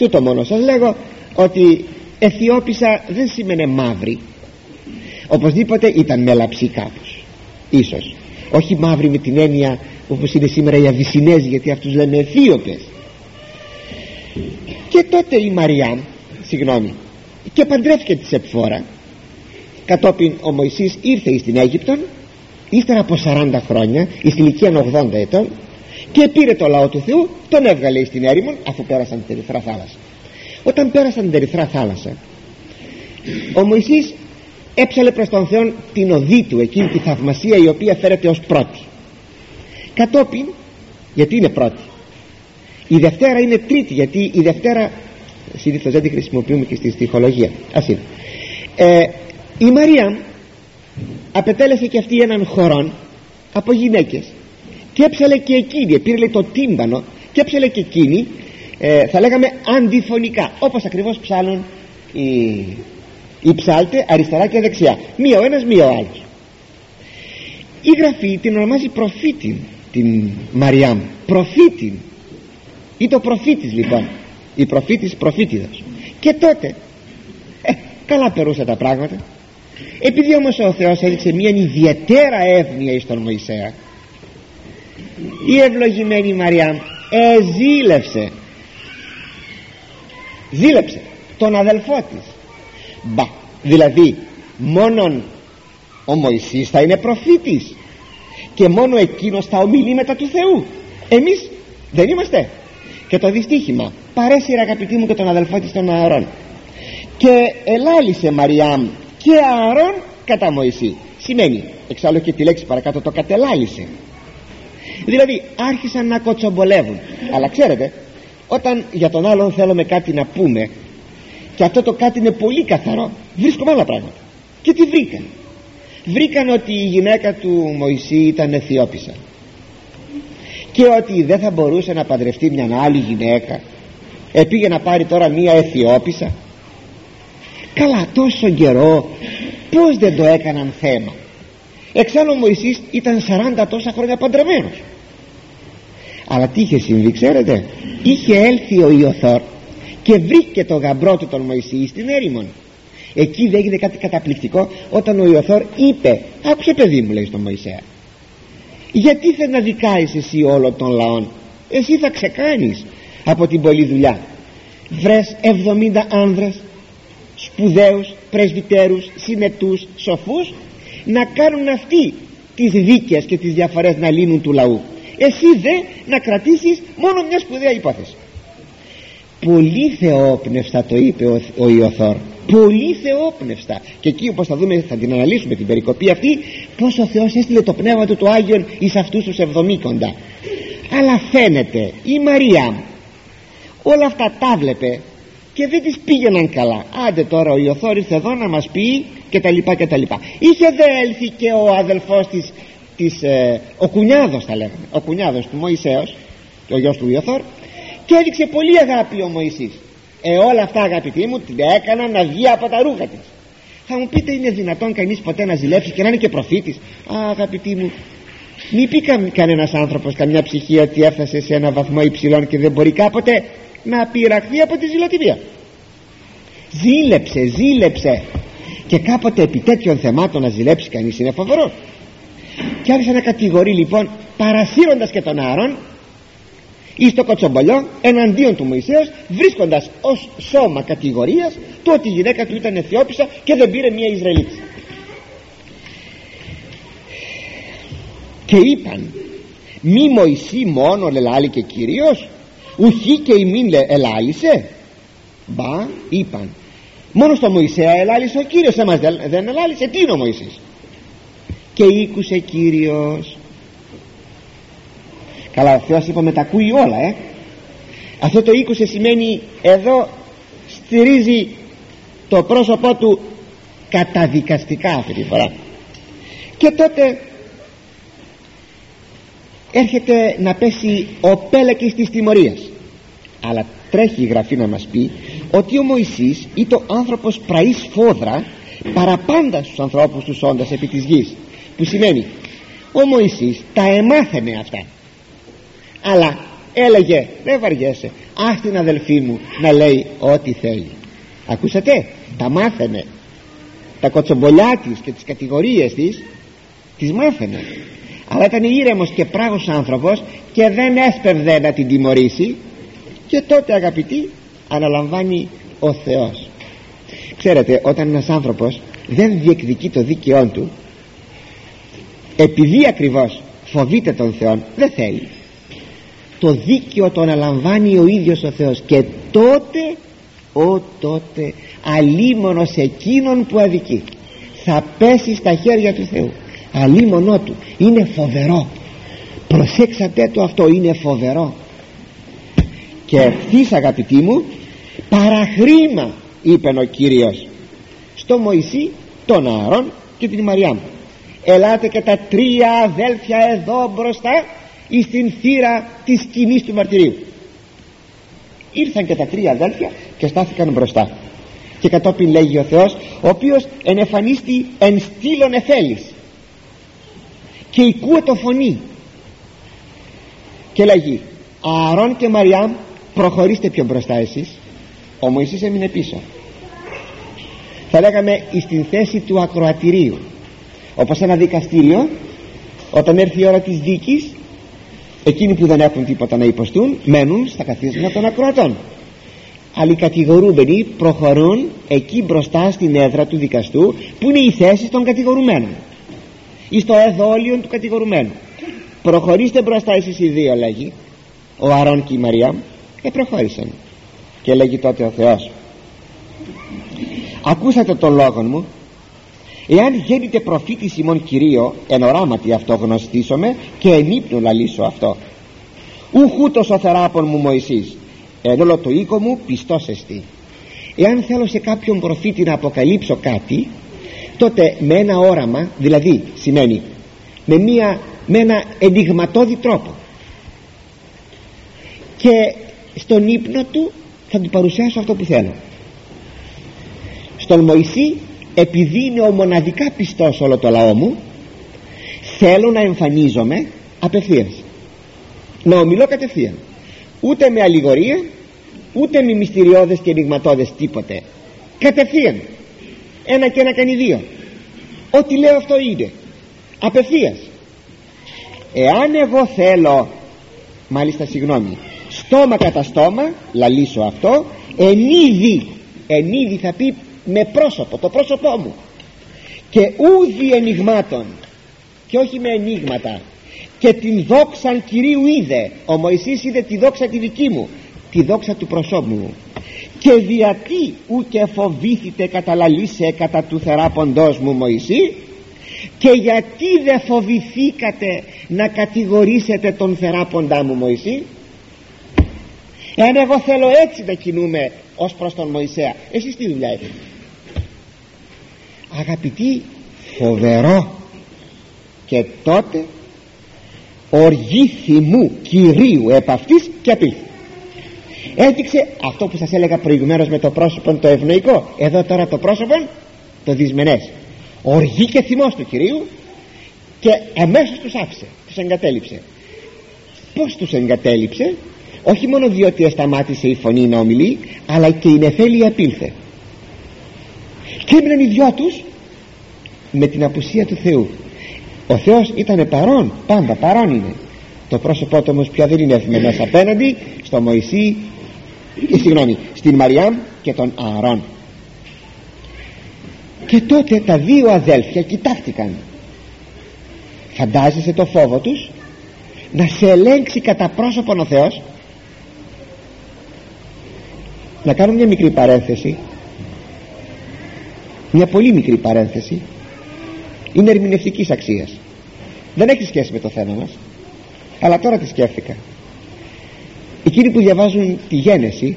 τούτο μόνο. Σας λέγω ότι Αιθιόπισα δεν σήμαινε μαύρη. Οπωσδήποτε ήταν μελαψή κάπως. Ίσως. Όχι μαύρη με την έννοια όπως είναι σήμερα οι Αβυσσινέζοι γιατί αυτούς λένε Αιθίωπες. Και τότε η Μαριά συγγνώμη και παντρεύτηκε τη Σεπφόρα κατόπιν ο Μωυσής ήρθε στην Αίγυπτον ύστερα από 40 χρόνια εις ηλικία 80 ετών και πήρε το λαό του Θεού τον έβγαλε στην έρημον αφού πέρασαν την Ερυθρά θάλασσα. Όταν πέρασαν την Ερυθρά θάλασσα ο Μωυσής έψαλε προς τον Θεό την οδή του εκείνη τη θαυμασία η οποία φέρεται ως πρώτη. Κατόπιν γιατί είναι πρώτη; Η Δευτέρα είναι τρίτη γιατί η Δευτέρα συνήθως δεν τη χρησιμοποιούμε και στη στοιχολογία ας είναι. Ε, η Μαρία απετέλεσε και αυτή έναν χωρόν από γυναίκες και έψαλε και εκείνη πήρε το τύμπανο και έψαλε και εκείνη ε, θα λέγαμε αντιφωνικά όπως ακριβώς ψάλουν οι, οι ψάλτε αριστερά και δεξιά. Μία ο ένας μία ο άλλος. Η γραφή την ονομάζει προφήτην την Μαριάμ. Προφήτην. Ή το προφήτης λοιπόν. Η προφήτης προφήτηδος και τότε ε, καλά περούσε τα πράγματα. Επειδή όμως ο Θεός έδειξε μια ιδιαίτερα εύνοια εις τον Μωυσέα η ευλογημένη Μαριάμ εζήλευσε. Ζήλεψε τον αδελφό της. Μπα δηλαδή μόνον ο Μωυσής θα είναι προφήτης και μόνο εκείνος θα ομιλεί μετά του Θεού. Εμείς δεν είμαστε. Και το δυστύχημα παρέσυρε αγαπητοί μου και τον αδελφό της τον Ααρών. Και ελάλησε Μαριάμ και Ααρών κατά Μωυσή. Σημαίνει εξάλλου και τη λέξη παρακάτω το κατελάλησε δηλαδή άρχισαν να κοτσομπολεύουν. Αλλά ξέρετε όταν για τον άλλον θέλουμε κάτι να πούμε και αυτό το κάτι είναι πολύ καθαρό βρίσκουμε άλλα πράγματα. Και τι βρήκαν. Βρήκαν ότι η γυναίκα του Μωυσή ήταν Αιθιόπισσα. Και ότι δεν θα μπορούσε να παντρευτεί μια άλλη γυναίκα. Επήγε να πάρει τώρα μια Αιθιόπισσα. Καλά τόσο καιρό πως δεν το έκαναν θέμα. Εξάλλου ο Μωυσής ήταν 40 τόσα χρόνια παντρεμένος αλλά τι είχε συμβεί ξέρετε; Είχε έλθει ο Ιωθόρ και βρήκε το γαμπρό του τον Μωυσή στην έρημον. Εκεί δεν έγινε κάτι καταπληκτικό όταν ο Ιωθόρ είπε άκουσε παιδί μου λέει στον Μωυσέα γιατί θε να δικάεις εσύ όλων των λαών; Εσύ θα ξεκάνεις από την πολλή δουλειά. Βρες 70 άνδρες σπουδαίους πρεσβυτέρους συνετούς σοφούς να κάνουν αυτοί τις δίκες και τις διαφορές να λύνουν του λαού εσύ δε να κρατήσεις μόνο μια σπουδαία υπόθεση. Πολύ θεόπνευστα το είπε ο, ο Ιωθόρ. Πολύ θεόπνευστα. Και εκεί όπως θα δούμε θα την αναλύσουμε την περικοπή αυτή πως ο Θεός έστειλε το πνεύμα του το Άγιον εις αυτούς τους εβδομήκοντα. Αλλά φαίνεται η Μαρία όλα αυτά τα βλέπε και δεν τις πήγαιναν καλά. Άντε τώρα ο Ιωθόρ ήρθε εδώ να μας πει και τα λοιπά και τα λοιπά. Είχε δε έλθει και ο αδελφός της, της ε, ο κουνιάδος θα λέγαμε ο κουνιάδος του Μωυσέως ο γιος του Ιωθόρ και έδειξε πολύ αγάπη ο Μωυσής. Ε όλα αυτά αγαπητοί μου την έκανα να βγει από τα ρούχα της. Θα μου πείτε είναι δυνατόν κανείς ποτέ να ζηλέψει και να είναι και προφήτης; Α αγαπητοί μου μη πει κανένας άνθρωπος καμιά ψυχή ότι έφτασε σε ένα βαθμό υψηλών και δεν μπορεί κάποτε να πειραχθεί από τη ζηλοτιμία. Ζήλεψε, ζήλεψε. Και κάποτε επί τέτοιων θεμάτων να ζηλέψει κανείς είναι φοβερός και άρχισε να κατηγορεί λοιπόν παρασύροντας και τον Άρον ή στο κοτσομπολιό εναντίον του Μωυσέως βρίσκοντας ως σώμα κατηγορίας το ότι η γυναίκα του ήταν Αιθιόπισσα και δεν πήρε μια Ισραηλίτης και είπαν μη Μωυσή μόνο λελάλη και Κύριος ουχή και ημίν ελάλησε μπα είπαν μόνο στο Μωυσέα ελάλησε ο Κύριος εμάς δεν ελάλησε. Τι είναι ο Μωυσής και ήκουσε Κύριος. Καλά ο Θεός είπαμε τα ακούει όλα ε αυτό το ήκουσε σημαίνει εδώ στηρίζει το πρόσωπό του καταδικαστικά αυτή τη φορά. Και τότε έρχεται να πέσει ο πέλεκης της τιμωρίας. Αλλά τρέχει η γραφή να μας πει ότι ο Μωυσής ήταν ο άνθρωπος πραής φόδρα παραπάντα στους ανθρώπους τους όντας επί της γης που σημαίνει. Ο Μωυσής τα εμάθαινε αυτά. Αλλά έλεγε δεν βαριέσαι ας την αδελφή μου να λέει ό,τι θέλει ακούσατε τα μάθαινε. Τα κοτσομπολιά της και τις κατηγορίες της τις μάθαινε. Αλλά ήταν ήρεμος και πράγος άνθρωπος και δεν έσπευδε να την τιμωρήσει. Και τότε αγαπητοί αναλαμβάνει ο Θεός. Ξέρετε όταν ένας άνθρωπος δεν διεκδικεί το δίκαιό του επειδή ακριβώς φοβείται τον Θεό δεν θέλει. Το δίκαιο το αναλαμβάνει ο ίδιος ο Θεός και τότε ο τότε αλίμονος εκείνον που αδικεί. Θα πέσει στα χέρια του Θεού. Αλίμονό του. Είναι φοβερό. Προσέξατε το αυτό. Είναι φοβερό. Και ευθύς αγαπητοί μου παραχρήμα είπε ο Κύριος στο Μωυσή τον Ααρών και την Μαριάμ ελάτε και τα τρία αδέλφια εδώ μπροστά εις την θύρα της σκηνής του μαρτυρίου. Ήρθαν και τα τρία αδέλφια και στάθηκαν μπροστά. Και κατόπιν λέγει ο Θεός ο οποίος ενεφανίστη εν στήλων εφέλης και οικούε το φωνή. Και λέγει Ααρών και Μαριάμ προχωρήστε πιο μπροστά εσείς ο Μωυσής έμεινε πίσω θα λέγαμε στην θέση του ακροατηρίου όπως ένα δικαστήριο όταν έρθει η ώρα της δίκης εκείνοι που δεν έχουν τίποτα να υποστούν μένουν στα καθίσματα των ακροατών. Αλλά οι κατηγορούμενοι προχωρούν εκεί μπροστά στην έδρα του δικαστού που είναι η θέση των κατηγορουμένων. Ή στο εδόλιο του κατηγορουμένου. Προχωρήστε μπροστά εσείς οι δύο λέγει ο Αρών και η Μαρία ε προχώρησαν και λέγει τότε ο Θεός. Ακούσατε τον λόγο μου εάν γέννητε προφήτης ημών Κυρίω εν οράματι αυτό γνωστήσομαι και εν ύπνο λαλήσω αυτό. Ούχούτος ο θεράπων μου Μωυσής εν όλο το οίκο μου πιστός εστί. Εάν θέλω σε κάποιον προφήτη να αποκαλύψω κάτι τότε με ένα όραμα δηλαδή σημαίνει με, μια, με ένα ενηγματώδη τρόπο. Και στον ύπνο του θα του παρουσιάσω αυτό που θέλω. Στον Μωυσή επειδή είναι ο μοναδικά πιστός όλο το λαό μου θέλω να εμφανίζομαι απευθείας. Να ομιλώ κατευθείαν. Ούτε με αλληγορία ούτε με μυστηριώδες και ενηγματώδες τίποτε. Κατευθείαν. Ένα και ένα κάνει δύο. Ό,τι λέω αυτό είναι. Απευθείας. Εάν εγώ θέλω μάλιστα συγγνώμη στόμα κατά στόμα λαλήσω αυτό ενίδη ενίδη θα πει με πρόσωπο το πρόσωπό μου. Και ούδη ενηγμάτων και όχι με ενίγματα και την δόξαν Κυρίου είδε. Ο Μωυσής είδε τη δόξα τη δική μου τη δόξα του προσώπου μου. Και διατί ούτε φοβήθητε καταλαλήσε κατά του θεράποντός μου Μωυσή και γιατί δεν φοβηθήκατε να κατηγορήσετε τον θεράποντά μου Μωυσή; Εάν εγώ θέλω έτσι να κινούμε ως προς τον Μωυσέα. Εσείς τι δουλειά έχετε; Αγαπητοί φοβερό. Και τότε οργή θυμού Κυρίου επ' αυτής και απήλθε έδειξε αυτό που σας έλεγα προηγουμένως με το πρόσωπο το ευνοϊκό. Εδώ τώρα το πρόσωπο το δυσμενές. Οργή και θυμός του Κυρίου και αμέσως τους άφησε τους εγκατέλειψε. Πως τους εγκατέλειψε; Όχι μόνο διότι σταμάτησε η φωνή να ομιλεί αλλά και η νεφέλη απήλθε. Και έμειναν οι δυο τους με την απουσία του Θεού. Ο Θεός ήταν παρόν πάντα παρόν είναι. Το πρόσωπό του όμως πια δεν είναι ευμένος απέναντι στο Μωυσή ή, συγγνώμη, στην Μαριάμ και τον Ααρών. Και τότε τα δύο αδέλφια κοιτάχτηκαν. Φαντάζεσαι το φόβο τους; Να σε ελέγξει κατά πρόσωπον ο Θεός; Να κάνω μια μικρή παρένθεση. Μια πολύ μικρή παρένθεση. Είναι ερμηνευτικής αξίας. Δεν έχει σχέση με το θέμα μας. Αλλά τώρα τη σκέφτηκα. Εκείνοι που διαβάζουν τη γένεση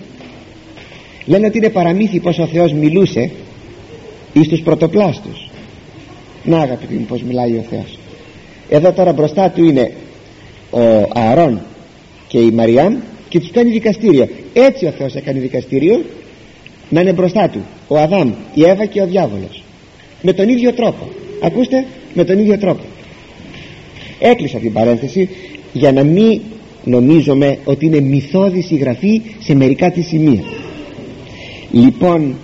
λένε ότι είναι παραμύθι πως ο Θεός μιλούσε εις τους πρωτοπλάστους. Να αγαπητοί μου πως μιλάει ο Θεός. Εδώ τώρα μπροστά του είναι ο Ααρών και η Μαριάμ και τους κάνει δικαστήριο έτσι ο Θεός έκανε δικαστήριο να είναι μπροστά του ο Αδάμ, η Εύα και ο διάβολος. Με τον ίδιο τρόπο. Ακούστε με τον ίδιο τρόπο. Έκλεισα την παρένθεση για να μην νομίζουμε ότι είναι μυθώδης η γραφή σε μερικά της σημεία. Λοιπόν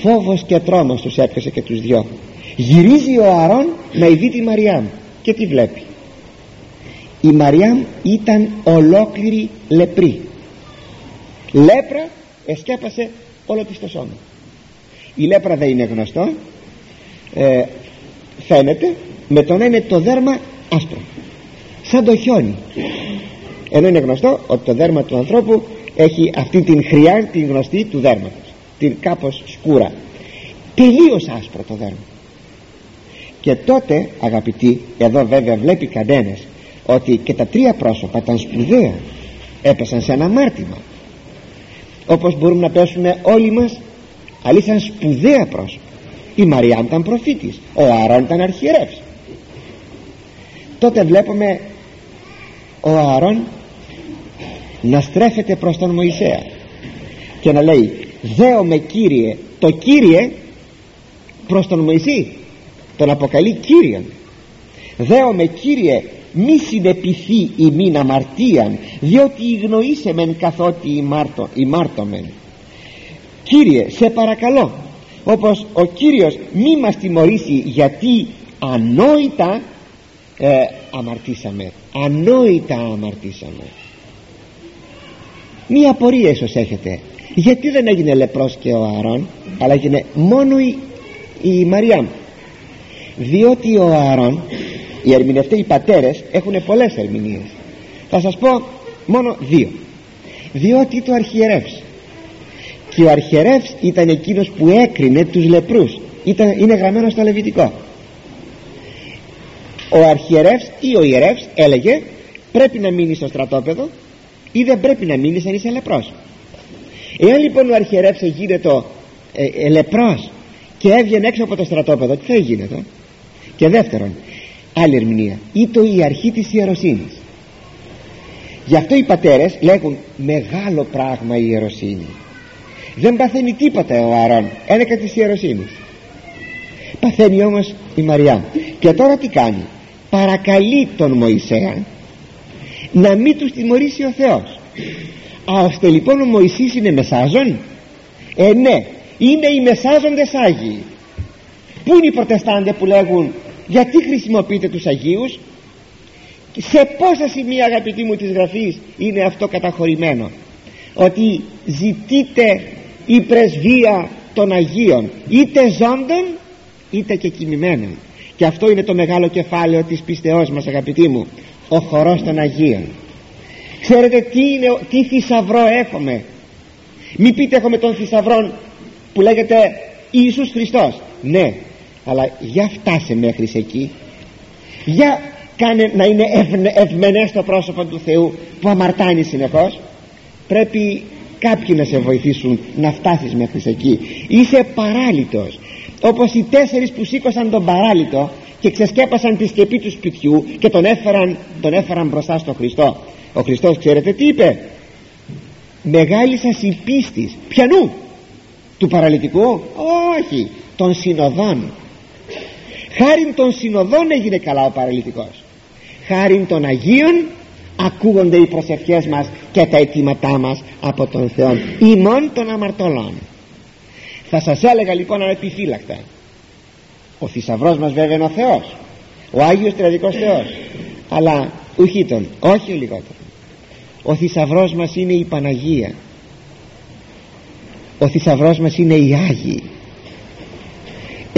φόβος και τρόμος τους έπιασε και τους δυο. Γυρίζει ο Αρών να ειδεί τη Μαριάμ και τι βλέπει. Η Μαριάμ ήταν ολόκληρη λεπρή λέπρα εσκέπασε όλο της το σώμα. Η λέπρα δεν είναι γνωστό. Ε, φαίνεται με το να είναι το δέρμα άσπρο σαν το χιόνι. Ενώ είναι γνωστό ότι το δέρμα του ανθρώπου έχει αυτή την χρειά την γνωστή του δέρματος. Την κάπως σκούρα. Τελείως άσπρο το δέρμα. Και τότε αγαπητοί εδώ βέβαια βλέπει κανένας ότι και τα τρία πρόσωπα ήταν σπουδαία. Έπεσαν σε ένα μάρτυμα όπως μπορούμε να πέσουμε όλοι μας. Αλλά ήταν σπουδαία πρόσωπα. Η Μαριάμ ήταν προφήτης. Ο Άρων ήταν αρχιερεύς. Τότε βλέπουμε ο Άρων να στρέφεται προς τον Μωυσέα και να λέει δέομαι Κύριε το Κύριε προς τον Μωυσή τον αποκαλεί Κύριον. Δέομαι Κύριε μη συνεπιθεί ημίν αμαρτίαν διότι ηγνοήσε μεν καθότι ημάρτω, ημάρτωμεν Κύριε σε παρακαλώ όπως ο Κύριος μη μας τιμωρήσει γιατί ανόητα ε, αμαρτήσαμε ανόητα αμαρτήσαμε. Μία απορία ίσως έχετε. Γιατί δεν έγινε λεπρός και ο Αρών αλλά έγινε μόνο η, η Μαριάμ. Διότι ο Αρών οι ερμηνευτές οι πατέρες έχουν πολλές ερμηνείες. Θα σας πω μόνο δύο. Διότι το αρχιερεύς. Και ο αρχιερεύς ήταν εκείνος που έκρινε τους λεπρούς. Ήταν, είναι γραμμένο στο Λεβιτικό. Ο αρχιερεύς ή ο ιερεύς έλεγε πρέπει να μείνεις στο στρατόπεδο ή δεν πρέπει να μείνεις αν είσαι λεπρός εάν λοιπόν ο αρχιερεύς γίνεται ε, ε, λεπρός και έβγαινε έξω από το στρατόπεδο τι θα γίνεται και δεύτερον άλλη ερμηνεία. Ή το η αρχή της ιεροσύνης γι' αυτό οι πατέρες λέγουν μεγάλο πράγμα η ιεροσύνη δεν παθαίνει τίποτα ο Αρών ένεκα της ιεροσύνης. Παθαίνει όμως η Μαριά και τώρα τι κάνει. Παρακαλεί τον Μωυσέα να μην τους τιμωρήσει ο Θεός. Α, ώστε λοιπόν ο Μωυσής είναι μεσάζων; Ε ναι είναι οι μεσάζοντες Άγιοι. Πού είναι οι προτεστάντες που λέγουν γιατί χρησιμοποιείτε τους Αγίους; Σε πόσα σημεία αγαπητοί μου της γραφής είναι αυτό καταχωρημένο; Ότι ζητείτε η πρεσβεία των Αγίων είτε ζώντων είτε και κοιμημένων και αυτό είναι το μεγάλο κεφάλαιο της πιστεώς μας αγαπητοί μου ο χορός των Αγίων. Ξέρετε τι, είναι, τι θησαυρό έχουμε; Μη πείτε έχουμε τον θησαυρό που λέγεται Ιησούς Χριστός. Ναι αλλά για φτάσε μέχρι εκεί. Για κάνε να είναι ευμενές το πρόσωπο του Θεού που αμαρτάνει συνεχώς. Πρέπει κάποιοι να σε βοηθήσουν να φτάσεις μέχρι εκεί. Είσαι παράλυτος. Όπως οι τέσσερις που σήκωσαν τον παράλυτο και ξεσκέπασαν τη σκεπή του σπιτιού και τον έφεραν, τον έφεραν μπροστά στο Χριστό. Ο Χριστός ξέρετε τι είπε; Μεγάλη σας η πίστη πιανού του παραλυτικού; Όχι των συνοδών χάριν των συνοδών έγινε καλά ο παραλυτικός. Χάριν των Αγίων ακούγονται οι προσευχές μας και τα αιτήματά μας από τον Θεό. Ημών των αμαρτωλών. Θα σας έλεγα λοιπόν ανεπιφύλακτα ο θησαυρός μας βέβαια είναι ο Θεός. Ο Άγιος Τραδικός Θεός. Αλλά ουχή τον όχι λιγότερο. Ο θησαυρός μας είναι η Παναγία. Ο θησαυρός μας είναι οι Άγιοι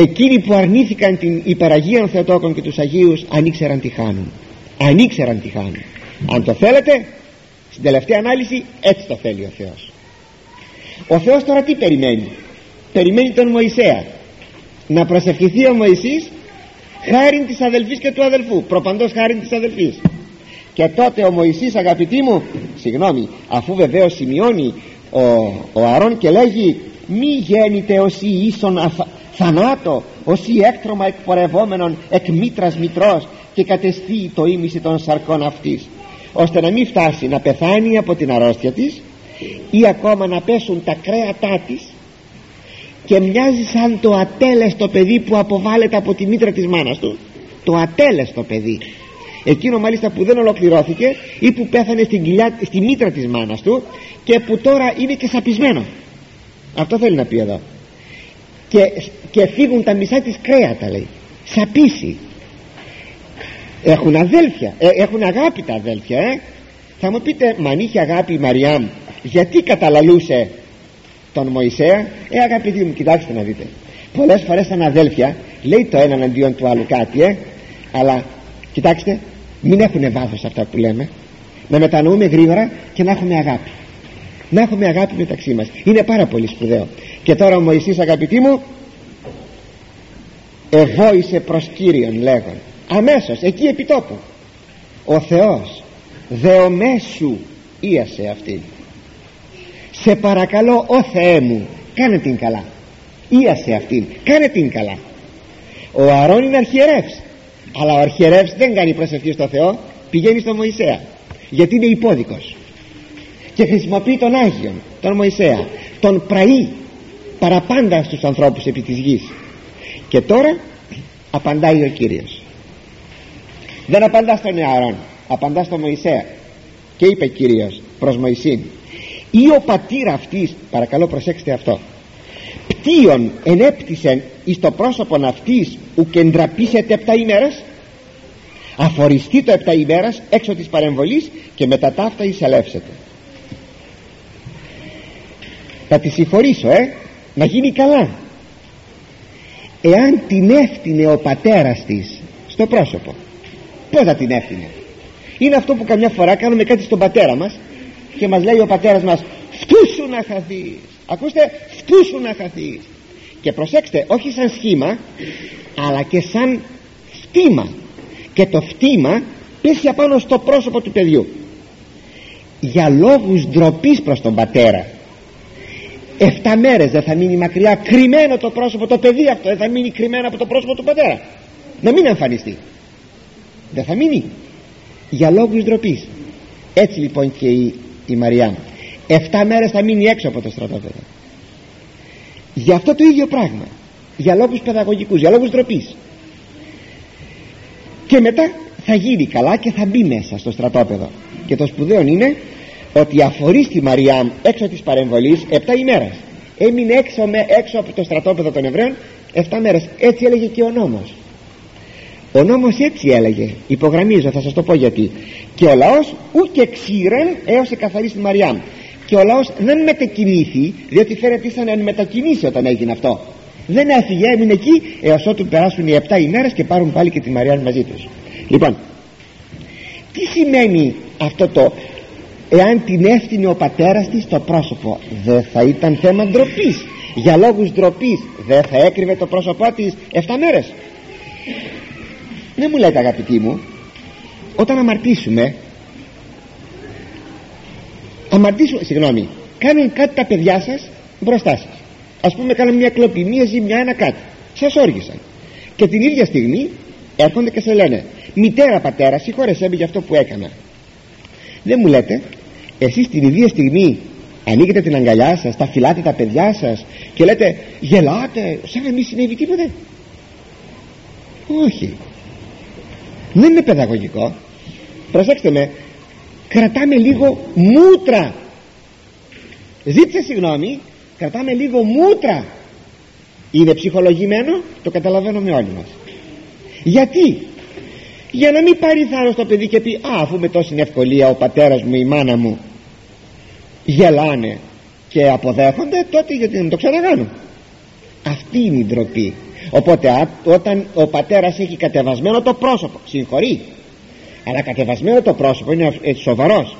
εκείνοι που αρνήθηκαν την υπεραγία των Θεοτόκων και τους Αγίους αν ήξεραν τι χάνουν. Αν ήξεραν τι χάνουν. Αν το θέλετε στην τελευταία ανάλυση έτσι το θέλει ο Θεός. Ο Θεός τώρα τι περιμένει; Περιμένει τον Μωυσέα. Να προσευχηθεί ο Μωυσής χάριν της αδελφής και του αδελφού. Προπαντός χάριν της αδελφής. Και τότε ο Μωυσής αγαπητοί μου συγγνώμη αφού βεβαίως σημειώνει ο, ο Αρών και λέγει μη γέννητε ως η ίσον αθ, θανάτο ως η έκτρωμα εκπορευόμενον εκ μήτρας μητρός και κατεστεί το ίμιση των σαρκών αυτής ώστε να μην φτάσει να πεθάνει από την αρρώστια της ή ακόμα να πέσουν τα κρέατά της και μοιάζει σαν το ατέλεστο παιδί που αποβάλλεται από τη μήτρα της μάνας του. Το ατέλεστο παιδί. Εκείνο μάλιστα που δεν ολοκληρώθηκε ή που πέθανε στην κοιλιά, στη μήτρα της μάνας του και που τώρα είναι και σαπισμένο. Αυτό θέλει να πει εδώ και, και φύγουν τα μισά της κρέατα λέει. Σαπίσει. Έχουν αδέλφια. Ε, έχουν αγάπη τα αδέλφια ε. θα μου πείτε μα αν είχε αγάπη η Μαριάμ γιατί καταλαλούσε τον Μωυσέα; Ε αγαπητοί μου κοιτάξτε να δείτε. Πολλές φορές σαν αδέλφια λέει το έναν αντίον του άλλου κάτι ε. Αλλά κοιτάξτε μην έχουν βάθος αυτά που λέμε. Να μετανοούμε γρήγορα και να έχουμε αγάπη. Να έχουμε αγάπη μεταξύ μας. Είναι πάρα πολύ σπουδαίο και τώρα ο Μωυσής αγαπητοί μου ευόησε προς Κύριον λέγον. Αμέσως εκεί επιτόπου ο Θεός δεομέσου ίασε αυτή σε παρακαλώ ο Θεέ μου κάνε την καλά ίασε αυτήν κάνε την καλά ο Αρών είναι αρχιερεύς αλλά ο αρχιερεύς δεν κάνει προσευχή στο Θεό πηγαίνει στο Μωυσέα γιατί είναι υπόδικος και χρησιμοποιεί τον Άγιον τον Μωυσέα τον πραεί παραπάντα στους ανθρώπους επί της γης. Και τώρα απαντάει ο Κύριος. Δεν απαντά στον Ιαρών απαντά στον Μωυσέα. Και είπε Κύριος προς Μωυσήν ή ο πατήρ αυτής παρακαλώ προσέξτε αυτό πτίον ενέπτυσεν εις το πρόσωπον αυτής ουκ εντραπήσετε επτά ημέρας. Αφοριστεί το επτά ημέρας έξω της παρεμβολής και μετά ταύτα εισελεύσετε θα τη συγχωρήσω ε να γίνει καλά. Εάν την έφτιανε ο πατέρας της στο πρόσωπο πως θα την έφτιανε; Είναι αυτό που καμιά φορά κάνουμε κάτι στον πατέρα μας και μας λέει ο πατέρας μας φτούσου να χαθείς ακούστε φτούσου να χαθείς και προσέξτε όχι σαν σχήμα αλλά και σαν φτήμα και το φτήμα πέσει απάνω στο πρόσωπο του παιδιού. Για λόγους ντροπής προς τον πατέρα Εφτά μέρες δεν θα μείνει μακριά. Κρυμμένο το πρόσωπο το παιδί αυτό δεν θα μείνει κρυμμένο από το πρόσωπο του πατέρα. Να μην εμφανιστεί. Δεν θα μείνει. Για λόγους ντροπής. έτσι λοιπόν και η, η Μαριά Εφτά μέρες θα μείνει έξω από το στρατόπεδο. Για αυτό το ίδιο πράγμα. Για λόγους παιδαγωγικούς, για λόγους ντροπής. και μετά θα γίνει καλά και θα μπει μέσα στο στρατόπεδο. Και το σπουδαίο είναι ότι αφορεί στη Μαριάμ έξω της παρεμβολής 7 ημέρες. Έμεινε έξω, με, έξω από το στρατόπεδο των Εβραίων 7 μέρες. Έτσι έλεγε και ο νόμος. Ο νόμος έτσι έλεγε υπογραμμίζω θα σας το πω γιατί. Και ο λαός ούτε ξύρεν έως εκαθαρίσει τη Μαριάμ. Και ο λαός δεν μετακινήθη διότι φαίνεται ήσαν να μετακινήσει όταν έγινε αυτό. Δεν έφυγε έμεινε εκεί έως ότου περάσουν οι 7 ημέρες και πάρουν πάλι και τη Μαριάμ μαζί τους. Λοιπόν τι σημαίνει αυτό το εάν την έφτιανε ο πατέρας της στο πρόσωπο δεν θα ήταν θέμα ντροπής. για λόγους ντροπής δεν θα έκρυβε το πρόσωπό της 7 μέρες. Δεν μου λέτε αγαπητοί μου όταν αμαρτήσουμε αμαρτήσουμε συγγνώμη κάνουν κάτι τα παιδιά σας μπροστά σας. Ας πούμε κάνουν μια κλοπή μια ζημιά ένα κάτι σας όργησαν. Και την ίδια στιγμή έρχονται και σε λένε μητέρα πατέρα συγχώρεσέ με για αυτό που έκανα δεν μου λέτε εσείς την ίδια στιγμή ανοίγετε την αγκαλιά σας τα φυλάτε τα παιδιά σας και λέτε γελάτε σαν να μην συνέβη τίποτε όχι. Δεν είναι παιδαγωγικό. Προσέξτε με κρατάμε λίγο μούτρα. Ζήτησε συγγνώμη κρατάμε λίγο μούτρα. Είναι ψυχολογημένο το καταλαβαίνουμε όλοι μας. Γιατί; Για να μην πάρει θάρρος το παιδί και πει α αφού με τόση ευκολία ο πατέρας μου η μάνα μου γελάνε και αποδέχονται τότε γιατί να το ξαναγάνω. Αυτή είναι η ντροπή. Οπότε όταν ο πατέρας έχει κατεβασμένο το πρόσωπο συγχωρεί αλλά κατεβασμένο το πρόσωπο είναι σοβαρός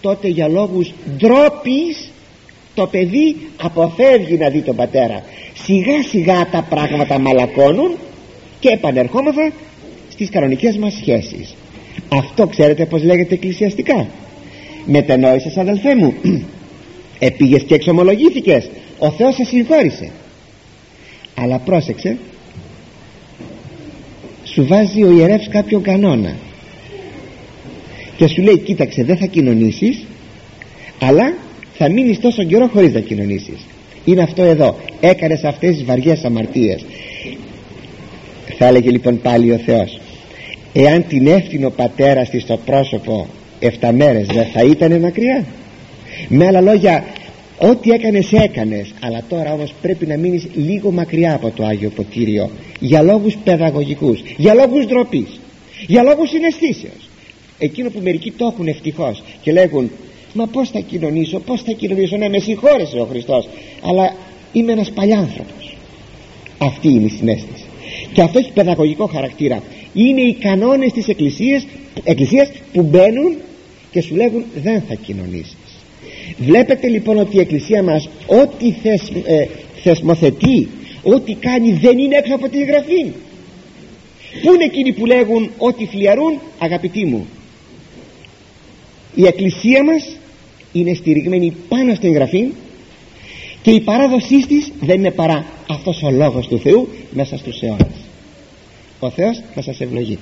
τότε για λόγους ντροπής το παιδί αποφεύγει να δει τον πατέρα. Σιγά σιγά τα πράγματα μαλακώνουν και επανερχόμεθα στις κανονικές μας σχέσεις. Αυτό ξέρετε πως λέγεται εκκλησιαστικά; Μετενόησες αδελφέ μου. Επήγες και εξομολογήθηκες. Ο Θεός σε συγχώρησε. Αλλά πρόσεξε. Σου βάζει ο ιερεύς κάποιο κανόνα. Και σου λέει κοίταξε δεν θα κοινωνήσεις αλλά θα μείνεις τόσο καιρό χωρίς να κοινωνήσεις είναι αυτό εδώ. Έκανες αυτές τις βαριές αμαρτίες. Θα έλεγε λοιπόν πάλι ο Θεός εάν την έφτιανε ο πατέρας της στο πρόσωπο 7 μέρες δεν θα ήταν μακριά. Με άλλα λόγια ό,τι έκανες έκανες. Αλλά τώρα όμως πρέπει να μείνεις λίγο μακριά από το Άγιο Ποτήριο για λόγους παιδαγωγικούς για λόγους ντροπής, για λόγους συναισθήσεως. Εκείνο που μερικοί το έχουν ευτυχώς και λέγουν μα πως θα κοινωνήσω πως θα κοινωνήσω ναι με συγχώρεσε ο Χριστός αλλά είμαι ένας παλιάνθρωπος αυτή είναι η συνέστηση. Και αυτό έχει παιδαγωγικό χαρακτήρα. Είναι οι κανόνες της εκκλησίας, εκκλησίας που μπαίνουν και σου λέγουν δεν θα κοινωνήσεις βλέπετε λοιπόν ότι η εκκλησία μας ό,τι θες, ε, θεσμοθετεί ό,τι κάνει δεν είναι έξω από τη γραφή. Πού είναι εκείνοι που λέγουν ότι φλιαρούν αγαπητοί μου η εκκλησία μας είναι στηριγμένη πάνω στην γραφή και η παράδοσή της δεν είναι παρά αυτός ο λόγος του Θεού μέσα στους αιώνες ο Θεός θα σας ευλογεί